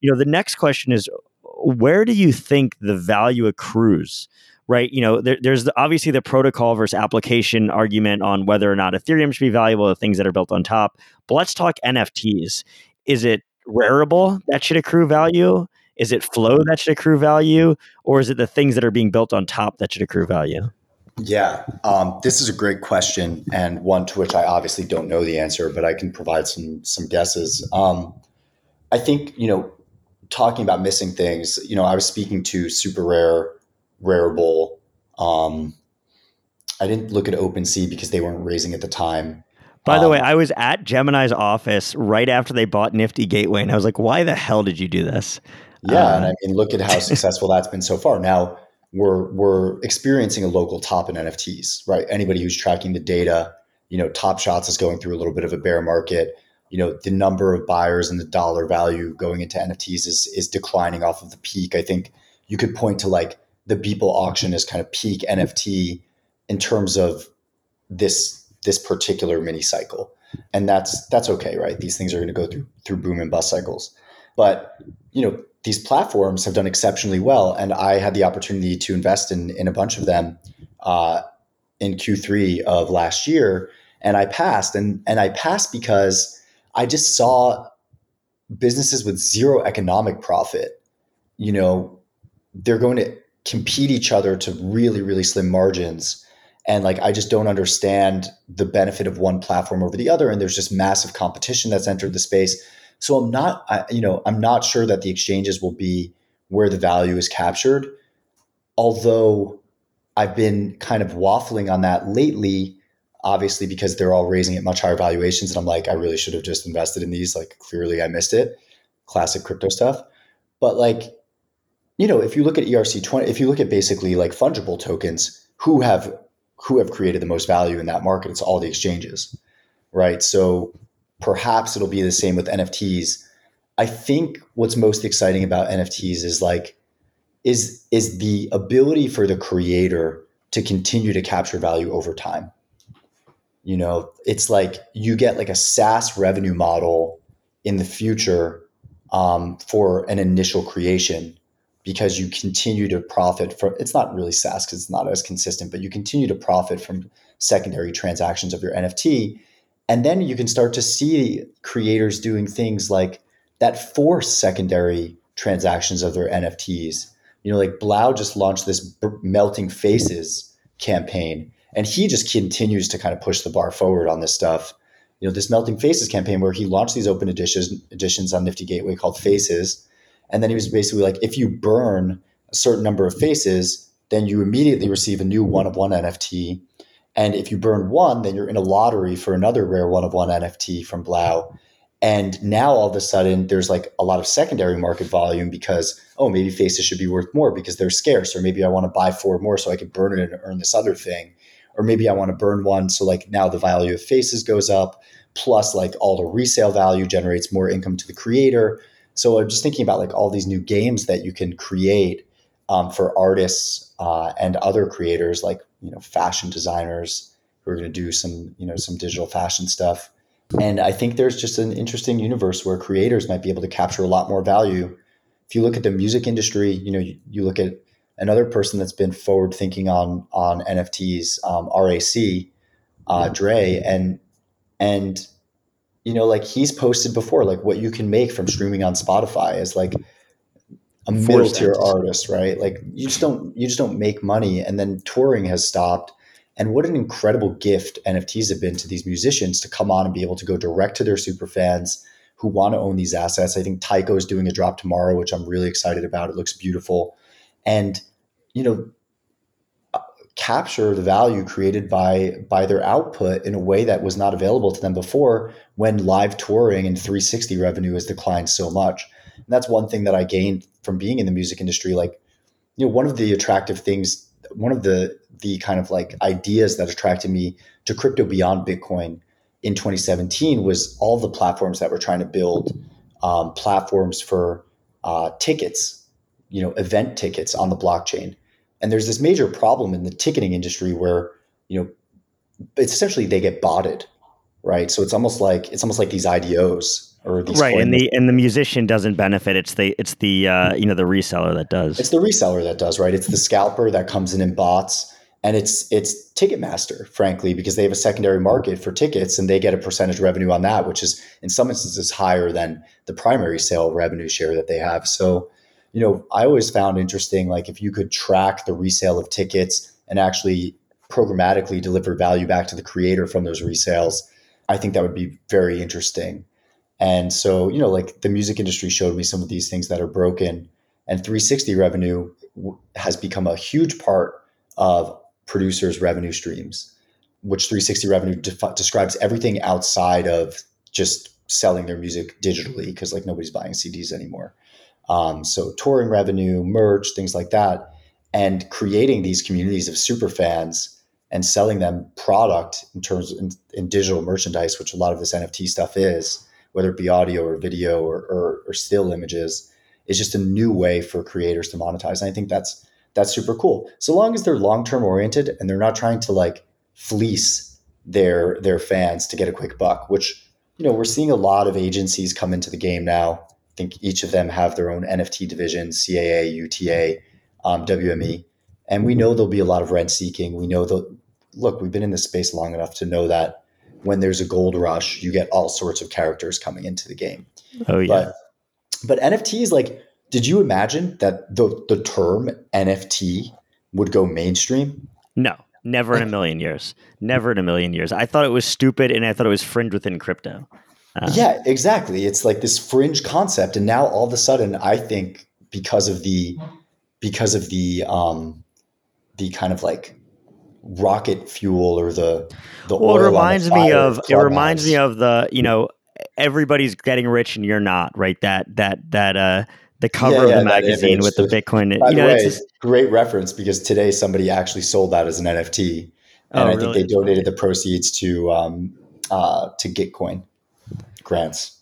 you know, the next question is, where do you think the value accrues? right? You know, there, there's the, obviously the protocol versus application argument on whether or not Ethereum should be valuable, the things that are built on top. But let's talk NFTs. Is it Rarible that should accrue value? Is it Flow that should accrue value? Or is it the things that are being built on top that should accrue value? Yeah, um, this is a great question and one to which I obviously don't know the answer, but I can provide some some guesses. Um, I think you know, talking about missing things. You know, I was speaking to SuperRare Rarible. Um, I didn't look at OpenSea because they weren't raising at the time. By the um, way, I was at Gemini's office right after they bought Nifty Gateway, and I was like, "Why the hell did you do this?" Yeah, um, and I mean, look at how successful that's been so far. Now we're we're experiencing a local top in NFTs, right? Anybody who's tracking the data, you know, Top Shots is going through a little bit of a bear market. You know, the number of buyers and the dollar value going into NFTs is is declining off of the peak. I think you could point to like the Beeple auction is kind of peak NFT in terms of this this particular mini cycle, and that's that's okay, right? These things are going to go through through boom and bust cycles, but you know these platforms have done exceptionally well, and I had the opportunity to invest in in a bunch of them uh, in Q3 of last year, and I passed, and and I passed because I just saw businesses with zero economic profit, you know, they're going to compete each other to really, really slim margins. And like, I just don't understand the benefit of one platform over the other. And there's just massive competition that's entered the space. So I'm not, I, you know, I'm not sure that the exchanges will be where the value is captured. Although I've been kind of waffling on that lately, obviously because they're all raising at much higher valuations. And I'm like, I really should have just invested in these. Like, clearly I missed it. Classic crypto stuff. But like, you know, if you look at ERC20, if you look at basically like fungible tokens, who have who have created the most value in that market? It's all the exchanges, right? So perhaps it'll be the same with NFTs. I think what's most exciting about NFTs is like is is the ability for the creator to continue to capture value over time. You know, it's like you get like a SaaS revenue model in the future um, for an initial creation because you continue to profit from it's not really SaaS because it's not as consistent, but you continue to profit from secondary transactions of your NFT. And then you can start to see creators doing things like that force secondary transactions of their NFTs. You know, like 3LAU just launched this melting faces campaign, and he just continues to kind of push the bar forward on this stuff. You know, this melting faces campaign where he launched these open editions editions on Nifty Gateway called Faces, and then he was basically like, if you burn a certain number of faces, then you immediately receive a new one of one NFT. And if you burn one, then you're in a lottery for another rare one of one NFT from 3LAU. And now all of a sudden, there's like a lot of secondary market volume because, oh, maybe faces should be worth more because they're scarce. Or maybe I want to buy four more so I can burn it and earn this other thing. Or maybe I want to burn one. So, like, now the value of faces goes up. Plus, like, all the resale value generates more income to the creator. So I'm just thinking about like all these new games that you can create um, for artists uh, and other creators, like you know fashion designers who are going to do some you know some digital fashion stuff. And I think there's just an interesting universe where creators might be able to capture a lot more value. If you look at the music industry, you know you, you look at another person that's been forward thinking on on NFTs, um, RAC, uh, Dre, and and you know, like he's posted before, like what you can make from streaming on Spotify is like a middle tier artist, right? Like you just don't you just don't make money, and then touring has stopped. And what an incredible gift NFTs have been to these musicians to come on and be able to go direct to their super fans who want to own these assets. I think Tycho is doing a drop tomorrow, which I'm really excited about. It looks beautiful, and you know uh, capture the value created by by their output in a way that was not available to them before when live touring and 360 revenue has declined so much and that's one thing that i gained from being in the music industry like you know one of the attractive things one of the the kind of like ideas that attracted me to crypto beyond bitcoin in 2017 was all the platforms that were trying to build um, platforms for uh, tickets you know event tickets on the blockchain and there's this major problem in the ticketing industry where, you know, it's essentially they get botted, right? So it's almost like it's almost like these IDOs right, and the and the musician doesn't benefit. It's the it's the uh, you know the reseller that does. It's the reseller that does, right? It's the scalper that comes in and bots, and it's it's Ticketmaster, frankly, because they have a secondary market for tickets and they get a percentage revenue on that, which is in some instances higher than the primary sale revenue share that they have. So you know, I always found interesting, like if you could track the resale of tickets and actually programmatically deliver value back to the creator from those resales, I think that would be very interesting. And so, you know, like the music industry showed me some of these things that are broken, and 360 revenue has become a huge part of producers' revenue streams, which 360 revenue de- describes everything outside of just selling their music digitally because like nobody's buying CDs anymore. Um, so touring revenue, merch, things like that, and creating these communities of super fans and selling them product in terms of in, in, digital merchandise, which a lot of this NFT stuff is, whether it be audio or video or, or, or still images, is just a new way for creators to monetize. And I think that's that's super cool. So long as they're long term oriented and they're not trying to like fleece their their fans to get a quick buck, which you know we're seeing a lot of agencies come into the game now I think each of them have their own NFT division, CAA, UTA, um, WME. And we know there'll be a lot of rent seeking. We know that, look, we've been in this space long enough to know that when there's a gold rush, you get all sorts of characters coming into the game. Oh yeah. But but NFTs, like, did you imagine that the the term NFT would go mainstream? No, never in a million years. Never in a million years. I thought it was stupid, and I thought it was fringe within crypto. Uh, yeah, exactly. It's like this fringe concept, and now all of a sudden, I think because of the because of the um the kind of like rocket fuel or the the well, it reminds me of it reminds me of the you know everybody's getting rich and you're not right that that that uh the cover yeah, yeah, of the magazine with the Bitcoin. By you know, the way, just, great reference because today somebody actually sold that as an NFT, and oh, I think they donated the proceeds to um, uh, to Gitcoin grants.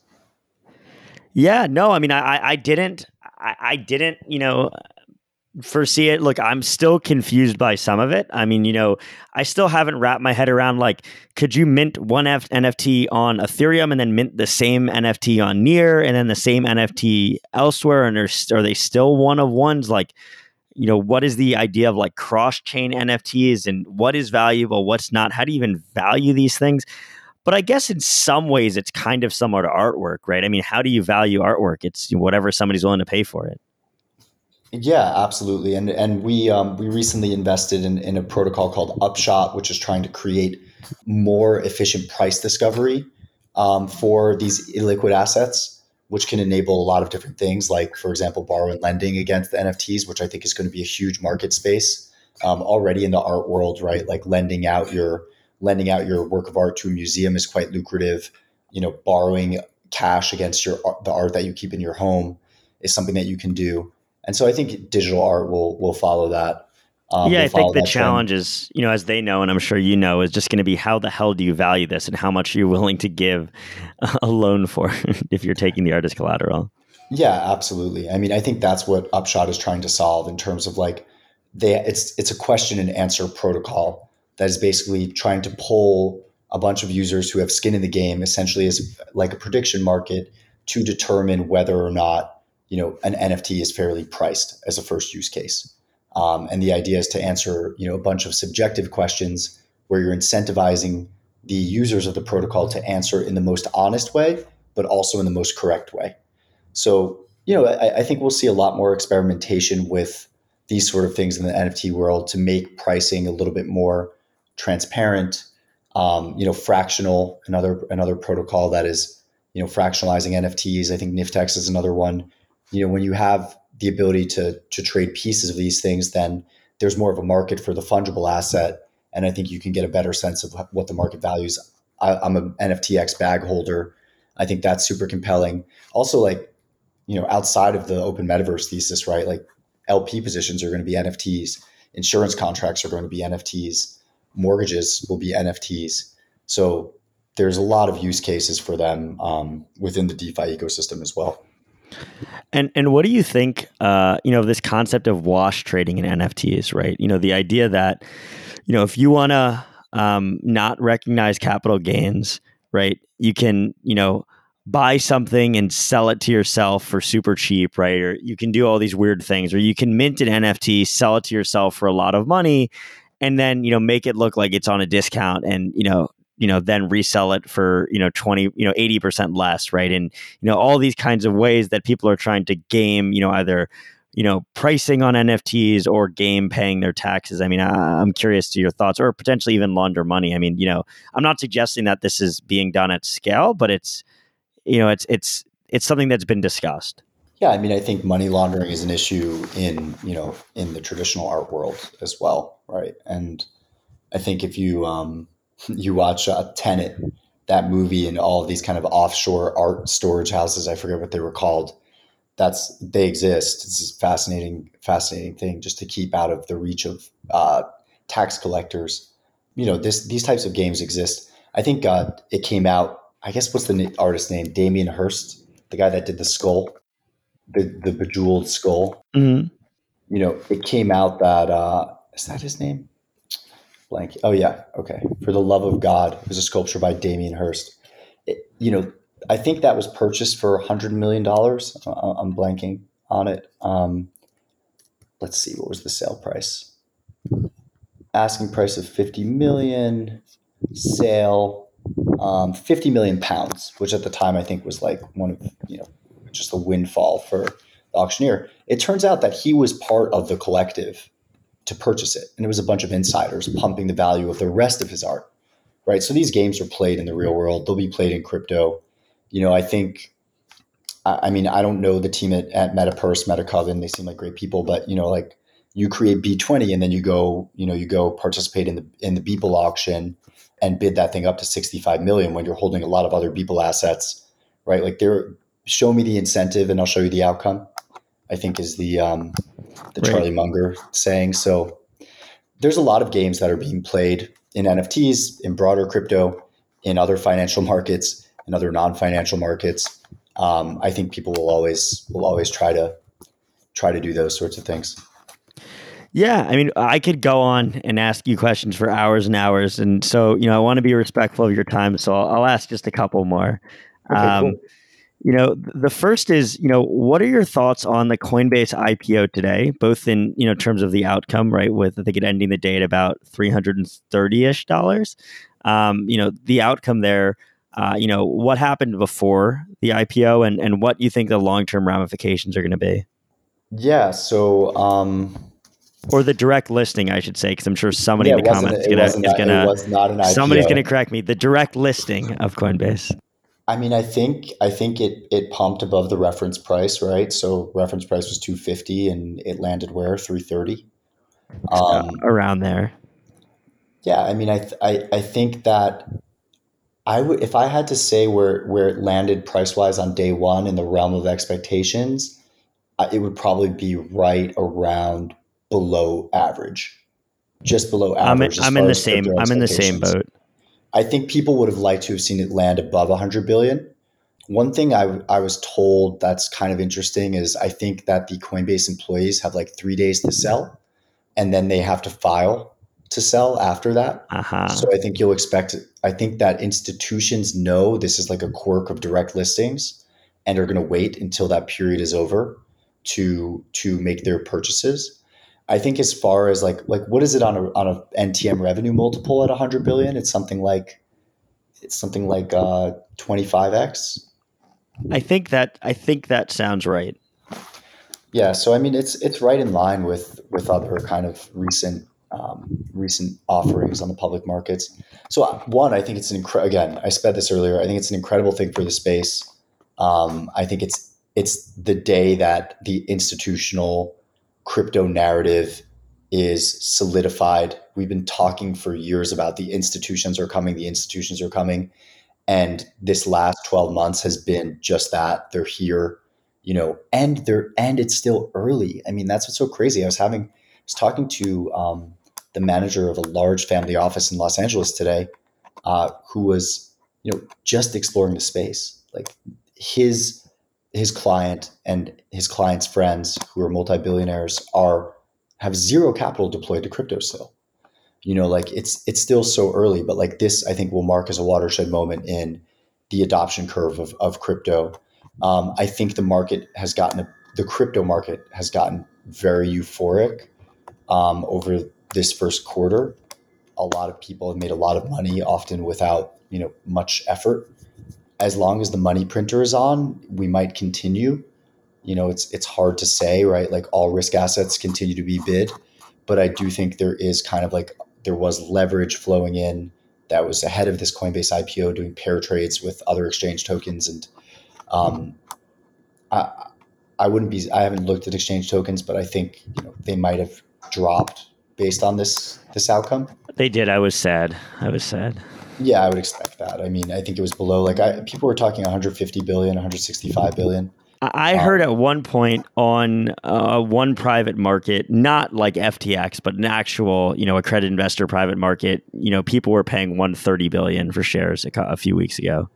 Yeah, no, I mean, I I didn't I, I didn't you know foresee it. Look, I'm still confused by some of it. I mean, you know, I still haven't wrapped my head around like, could you mint one F- NFT on Ethereum and then mint the same NFT on Near and then the same NFT elsewhere? And are, are they still one of ones? Like, you know, what is the idea of like cross chain NFTs and what is valuable, what's not? How do you even value these things? But I guess in some ways, it's kind of similar to artwork, right? I mean, how do you value artwork? It's whatever somebody's willing to pay for it. Yeah, absolutely. And and we um, we recently invested in, in a protocol called Upshot, which is trying to create more efficient price discovery um, for these illiquid assets, which can enable a lot of different things, like for example, borrowing lending against the NFTs, which I think is going to be a huge market space um, already in the art world, right? Like lending out your lending out your work of art to a museum is quite lucrative. You know, borrowing cash against your the art that you keep in your home is something that you can do. And so I think digital art will will follow that. Um, yeah, I think the challenge trend. is, you know, as they know, and I'm sure you know, is just going to be how the hell do you value this and how much are you willing to give a loan for if you're taking the artist collateral. Yeah, absolutely. I mean, I think that's what Upshot is trying to solve in terms of like they it's it's a question and answer protocol that is basically trying to pull a bunch of users who have skin in the game, essentially as like a prediction market, to determine whether or not you know an NFT is fairly priced as a first use case. Um, and the idea is to answer you know a bunch of subjective questions where you're incentivizing the users of the protocol to answer in the most honest way, but also in the most correct way. So you know I, I think we'll see a lot more experimentation with these sort of things in the NFT world to make pricing a little bit more transparent. Um, you know, fractional, another another protocol that is you know fractionalizing NFTs. I think Niftex is another one. You know, when you have the ability to to trade pieces of these things, then there's more of a market for the fungible asset, and I think you can get a better sense of what the market values. I, I'm an NFTX bag holder. I think that's super compelling. Also, like you know, outside of the open metaverse thesis, right? Like LP positions are going to be NFTs, insurance contracts are going to be NFTs mortgages will be NFTs. So there's a lot of use cases for them um, within the DeFi ecosystem as well. And and what do you think? Uh, you know, this concept of wash trading in NFTs, right? You know, the idea that you know if you want to um, not recognize capital gains, right? You can you know buy something and sell it to yourself for super cheap, right? Or you can do all these weird things, or you can mint an NFT, sell it to yourself for a lot of money, and then you know make it look like it's on a discount and you know you know then resell it for you know 20 you know 80% less right? And you know all these kinds of ways that people are trying to game you know either you know pricing on nfts or game paying their taxes. I mean I, i'm curious to your thoughts or potentially even launder money. I mean you know i'm not suggesting that this is being done at scale but it's you know it's it's it's something that's been discussed. Yeah, I mean, I think money laundering is an issue in you know in the traditional art world as well, right? And I think if you um, you watch uh, Tenet, that movie, and all these kind of offshore art storage houses, I forget what they were called. That's they exist. It's a fascinating, fascinating thing just to keep out of the reach of uh, tax collectors. You know, this these types of games exist. I think uh, it came out. I guess what's the artist name? Damien Hirst, the guy that did the skull the the bejeweled skull. Mm-hmm. You know, it came out that uh, is that his name? Blank. Oh yeah, okay. For the love of God, it was a sculpture by Damien Hirst. It, you know, I think that was purchased for hundred million dollars. I'm blanking on it. Um, let's see, what was the sale price? Asking price of fifty million. Sale um, 50 million pounds, which at the time I think was like one of, you know, just a windfall for the auctioneer. It turns out that he was part of the collective to purchase it. And it was a bunch of insiders pumping the value of the rest of his art, right? So these games are played in the real world, they'll be played in crypto. You know, I think, I mean, I don't know the team at, at MetaPurse, Metakovan, they seem like great people, but, you know, like you create B20 and then you go, you know, you go participate in the, in the Beeple auction and bid that thing up to 65 million when you're holding a lot of other Beeple assets, right? Like there, show me the incentive and I'll show you the outcome. I think is the um, the right. Charlie Munger saying. So there's a lot of games that are being played in NFTs, in broader crypto, in other financial markets, in other non-financial markets. Um, I think people will always will always try to try to do those sorts of things. Yeah, I mean, I could go on and ask you questions for hours and hours, and so you know, I want to be respectful of your time, so I'll, I'll ask just a couple more. Okay, um, cool. You know, the first is, you know, what are your thoughts on the Coinbase IPO today, both in, you know, terms of the outcome, right? With I think it ending the day at about 330 ish dollars. Um, you know, the outcome there, uh, you know, what happened before the IPO and, and what you think the long term ramifications are going to be? Yeah. So, um, or the direct listing, I should say, because I'm sure somebody yeah, in the comments is gonna, somebody's gonna correct me. The direct listing of Coinbase. I mean, I think I think it it pumped above the reference price, right? So reference price was two fifty, and it landed where three thirty, um, around there. Yeah, I mean, I, th- I I think that I would if I had to say where where it landed price wise on day one in the realm of expectations, it would probably be right around below average, just below average. I'm in, I'm in the same. I'm in the same boat. I think people would have liked to have seen it land above 100 billion. One thing I, I was told that's kind of interesting is I think that the Coinbase employees have like three days to sell, and then they have to file to sell after that. Uh-huh. So I think you'll expect. I think that institutions know this is like a quirk of direct listings, and are going to wait until that period is over to to make their purchases. I think as far as like like what is it on a on a NTM revenue multiple at 100 billion? It's something like it's something like uh 25x. I think that I think that sounds right. Yeah, so I mean it's it's right in line with with other kind of recent um, recent offerings on the public markets. So one, I think it's an incredible. Again, I said this earlier. I think it's an incredible thing for the space. Um, I think it's it's the day that the institutional crypto narrative is solidified. We've been talking for years about the institutions are coming, the institutions are coming. And this last 12 months has been just that. They're here, you know, and they're and it's still early. I mean, that's what's so crazy. I was having I was talking to um, the manager of a large family office in Los Angeles today, uh, who was, you know, just exploring the space. Like his his client and his client's friends who are multi-billionaires are have zero capital deployed to crypto still. You know like it's it's still so early but like this i think will mark as a watershed moment in the adoption curve of, of crypto. Um, i think the market has gotten the crypto market has gotten very euphoric um, over this first quarter. A lot of people have made a lot of money often without you know much effort as long as the money printer is on, we might continue. You know, it's it's hard to say, right? Like all risk assets continue to be bid, but I do think there is kind of like there was leverage flowing in that was ahead of this Coinbase IPO, doing pair trades with other exchange tokens, and um, I I wouldn't be I haven't looked at exchange tokens, but I think you know they might have dropped based on this this outcome. They did. I was sad. I was sad. Yeah, I would expect that. I mean, I think it was below like I, people were talking 150 billion, 165 billion. I heard at one point on uh, one private market, not like FTX, but an actual, you know, accredited investor private market. You know, people were paying 130 billion for shares a, a few weeks ago.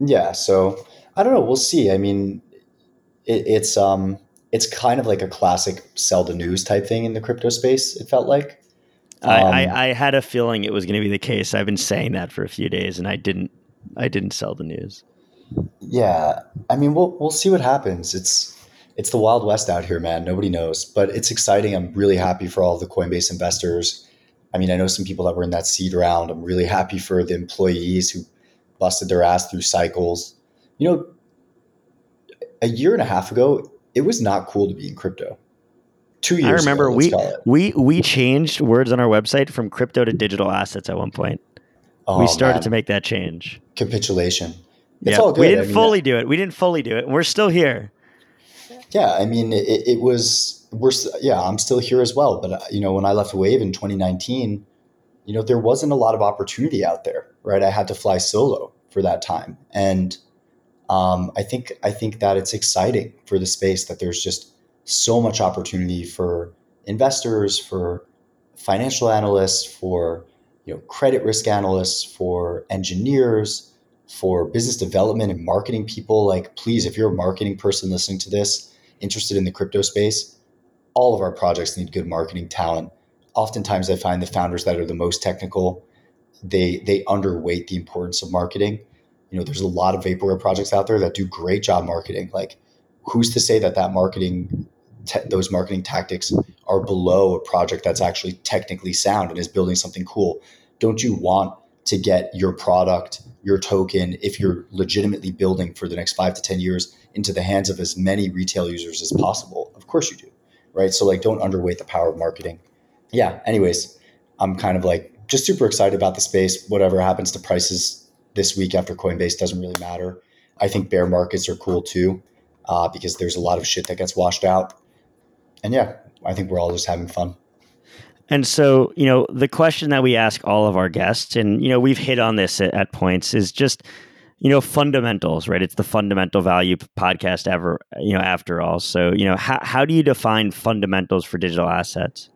Yeah, so I don't know. We'll see. I mean, it, it's um, it's kind of like a classic sell the news type thing in the crypto space. It felt like um, I, I, had a feeling it was going to be the case. I've been saying that for a few days, and I didn't. I didn't sell the news. Yeah, I mean, we'll we'll see what happens. It's it's the wild west out here, man. Nobody knows, but it's exciting. I'm really happy for all the Coinbase investors. I mean, I know some people that were in that seed round. I'm really happy for the employees who busted their ass through cycles. You know, a year and a half ago, it was not cool to be in crypto. Two years. I remember ago, we we we changed words on our website from crypto to digital assets at one point. Oh, we started man. to make that change. Capitulation. It's yeah, we didn't I mean, fully do it. We didn't fully do it. We're still here. Yeah, I mean, it, it was we're yeah, I'm still here as well. But uh, you know, when I left Wave in 2019, you know, there wasn't a lot of opportunity out there, right? I had to fly solo for that time, and um, I think I think that it's exciting for the space that there's just so much opportunity for investors, for financial analysts, for you know credit risk analysts, for engineers, for business development and marketing people. Like, please, if you're a marketing person listening to this, interested in the crypto space, all of our projects need good marketing talent. Oftentimes, I find the founders that are the most technical, they they underweight the importance of marketing. You know, there's a lot of vaporware projects out there that do great job marketing. Like, who's to say that that marketing te- those marketing tactics are below a project that's actually technically sound and is building something cool. Don't you want to get your product, your token, if you're legitimately building for the next five to 10 years into the hands of as many retail users as possible? Of course you do. Right. So, like, don't underweight the power of marketing. Yeah. Anyways, I'm kind of like just super excited about the space. Whatever happens to prices this week after Coinbase doesn't really matter. I think bear markets are cool too, uh, because there's a lot of shit that gets washed out and yeah, I think we're all just having fun. And so, you know, the question that we ask all of our guests, and, you know, we've hit on this at, at points, is just, you know, fundamentals, right? It's the fundamental value podcast ever, you know, after all. So, you know, how, how do you define fundamentals for digital assets?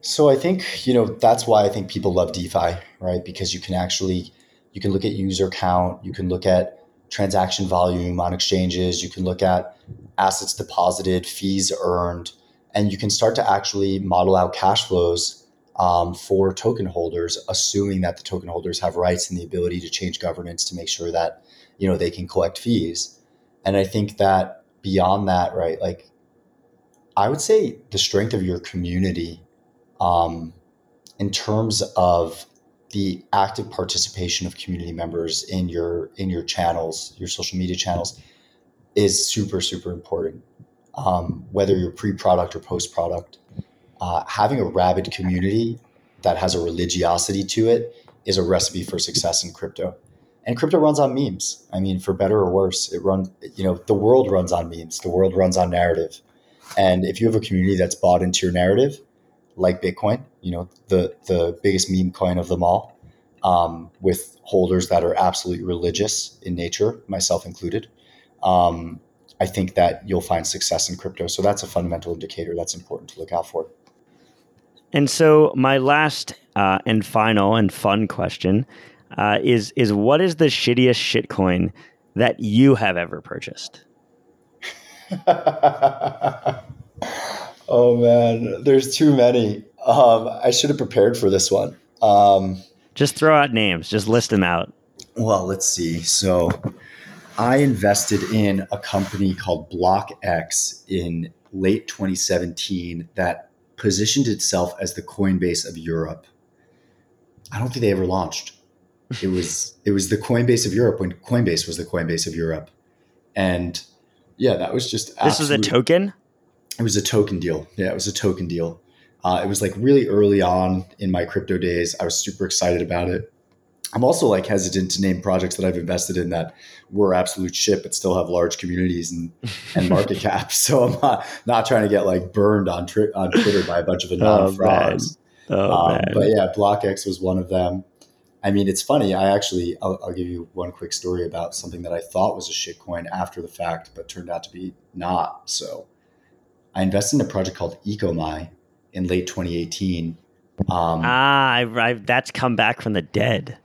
So I think, you know, that's why I think people love DeFi, right? Because you can actually, you can look at user count, you can look at transaction volume on exchanges. You can look at assets deposited, fees earned, and you can start to actually model out cash flows um, for token holders, assuming that the token holders have rights and the ability to change governance to make sure that you know they can collect fees. And I think that beyond that, right, like I would say the strength of your community um, in terms of the active participation of community members in your in your channels, your social media channels, is super super important. Um, whether you're pre-product or post-product, uh, having a rabid community that has a religiosity to it is a recipe for success in crypto. And crypto runs on memes. I mean, for better or worse, it runs. You know, the world runs on memes. The world runs on narrative. And if you have a community that's bought into your narrative, like Bitcoin, you know, the the biggest meme coin of them all, um, with holders that are absolutely religious in nature, myself included. Um, I think that you'll find success in crypto. So that's a fundamental indicator that's important to look out for. And so my last uh, and final and fun question uh, is is what is the shittiest shitcoin that you have ever purchased? oh man, there's too many. Um, I should have prepared for this one. Um, just throw out names. Just list them out. Well, let's see. So, I invested in a company called BlockX in late 2017 that positioned itself as the Coinbase of Europe. I don't think they ever launched. It was it was the Coinbase of Europe when Coinbase was the Coinbase of Europe, and yeah, that was just this was a token. It was a token deal. Yeah, it was a token deal. Uh, it was like really early on in my crypto days. I was super excited about it. I'm also like hesitant to name projects that I've invested in that were absolute shit, but still have large communities and, and market caps. So I'm not, not trying to get like burned on, tri- on Twitter by a bunch of non frauds. Oh, oh, um, but yeah, BlockX was one of them. I mean, it's funny. I actually, I'll, I'll, give you one quick story about something that I thought was a shitcoin after the fact, but turned out to be not. So I invested in a project called Ecomi, in late 2018. Um, ah, I, I, that's come back from the dead.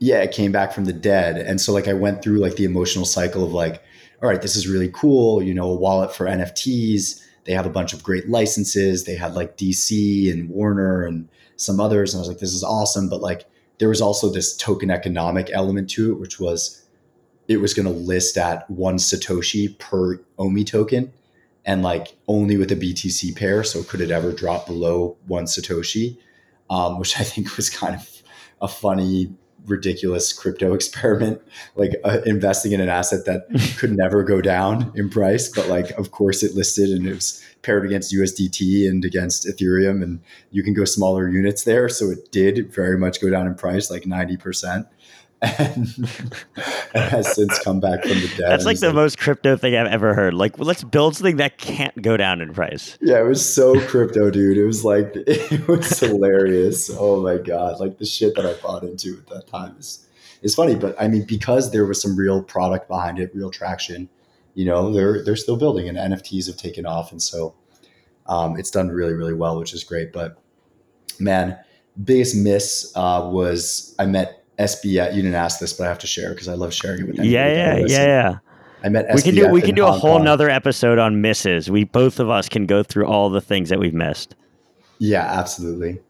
Yeah, it came back from the dead, and so like I went through like the emotional cycle of like, all right, this is really cool. You know, a wallet for NFTs. They have a bunch of great licenses. They had like DC and Warner and some others, and I was like, this is awesome. But like, there was also this token economic element to it, which was it was going to list at one satoshi per Omi token and like only with a BTC pair. So could it ever drop below one Satoshi? um, which I think was kind of a funny ridiculous crypto experiment, like uh, investing in an asset that could never go down in price. But like, of course, it listed and it was paired against USDT and against Ethereum, and you can go smaller units there. So it did very much go down in price, like 90% and, has since come back from the dead. That's like the like, most crypto thing I've ever heard. Like, let's build something that can't go down in price. Yeah, it was so crypto, dude. It was like it was hilarious. Oh my god, like the shit that I bought into at that time is is funny. But I mean, because there was some real product behind it, real traction. You know, they're they're still building, and NFTs have taken off, and so um, it's done really really well, which is great. But man, biggest miss uh, was I met SBF. You didn't ask this, but I have to share because I love sharing it with anybody. Yeah, yeah, yeah, yeah. I met SBF we can do we can do Hong a whole Kong. nother episode on misses. We both of us can go through all the things that we've missed. Yeah, absolutely.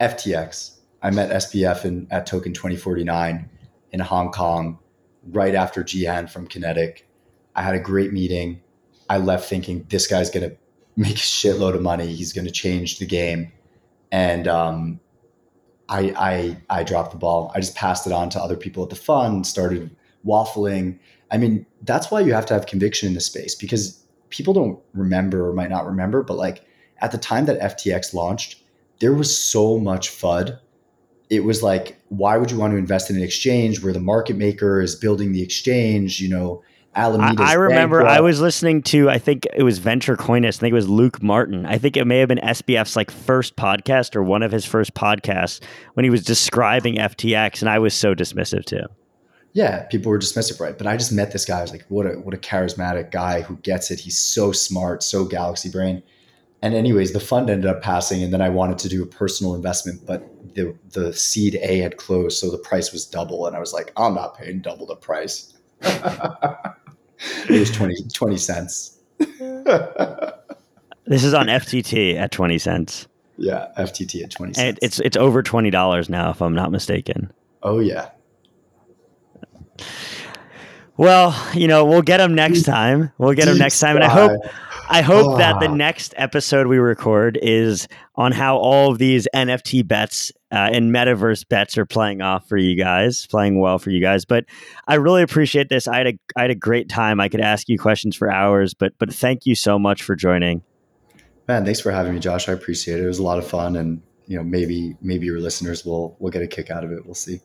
FTX. I met SBF in, at Token 2049 in Hong Kong right after Jehan from Kenetic. I had a great meeting. I left thinking this guy's going to make a shitload of money. He's going to change the game. And um, I, I I dropped the ball. I just passed it on to other people at the fund, started waffling. I mean, that's why you have to have conviction in this space because people don't remember or might not remember, but like at the time that FTX launched, there was so much FUD. It was like, why would you want to invest in an exchange where the market maker is building the exchange? You know, Alameda. I, I, remember bankrupt. I was listening to I think it was Venture Coinist. I think it was Luke Martin. I think it may have been SBF's like first podcast or one of his first podcasts when he was describing FTX, and I was so dismissive too. Yeah, people were dismissive, right? But I just met this guy. I was like, what a what a charismatic guy who gets it. He's so smart, so galaxy brain. And anyways, the fund ended up passing, and then I wanted to do a personal investment, but the the seed A had closed, so the price was double, and I was like, I'm not paying double the price. it was 20, 20 cents. this is on FTT at 20 cents. Yeah, FTT at 20 cents. It's it's over $20 now if I'm not mistaken. Oh yeah. Well, you know, we'll get them next time. We'll get them next time and I hope I hope oh. that the next episode we record is on how all of these NFT bets uh, and metaverse bets are playing off for you guys, playing well for you guys. But I really appreciate this. I had a I had a great time. I could ask you questions for hours, but but thank you so much for joining. Man, thanks for having me, Josh. I appreciate it. It was a lot of fun, and you know maybe maybe your listeners will will get a kick out of it. We'll see.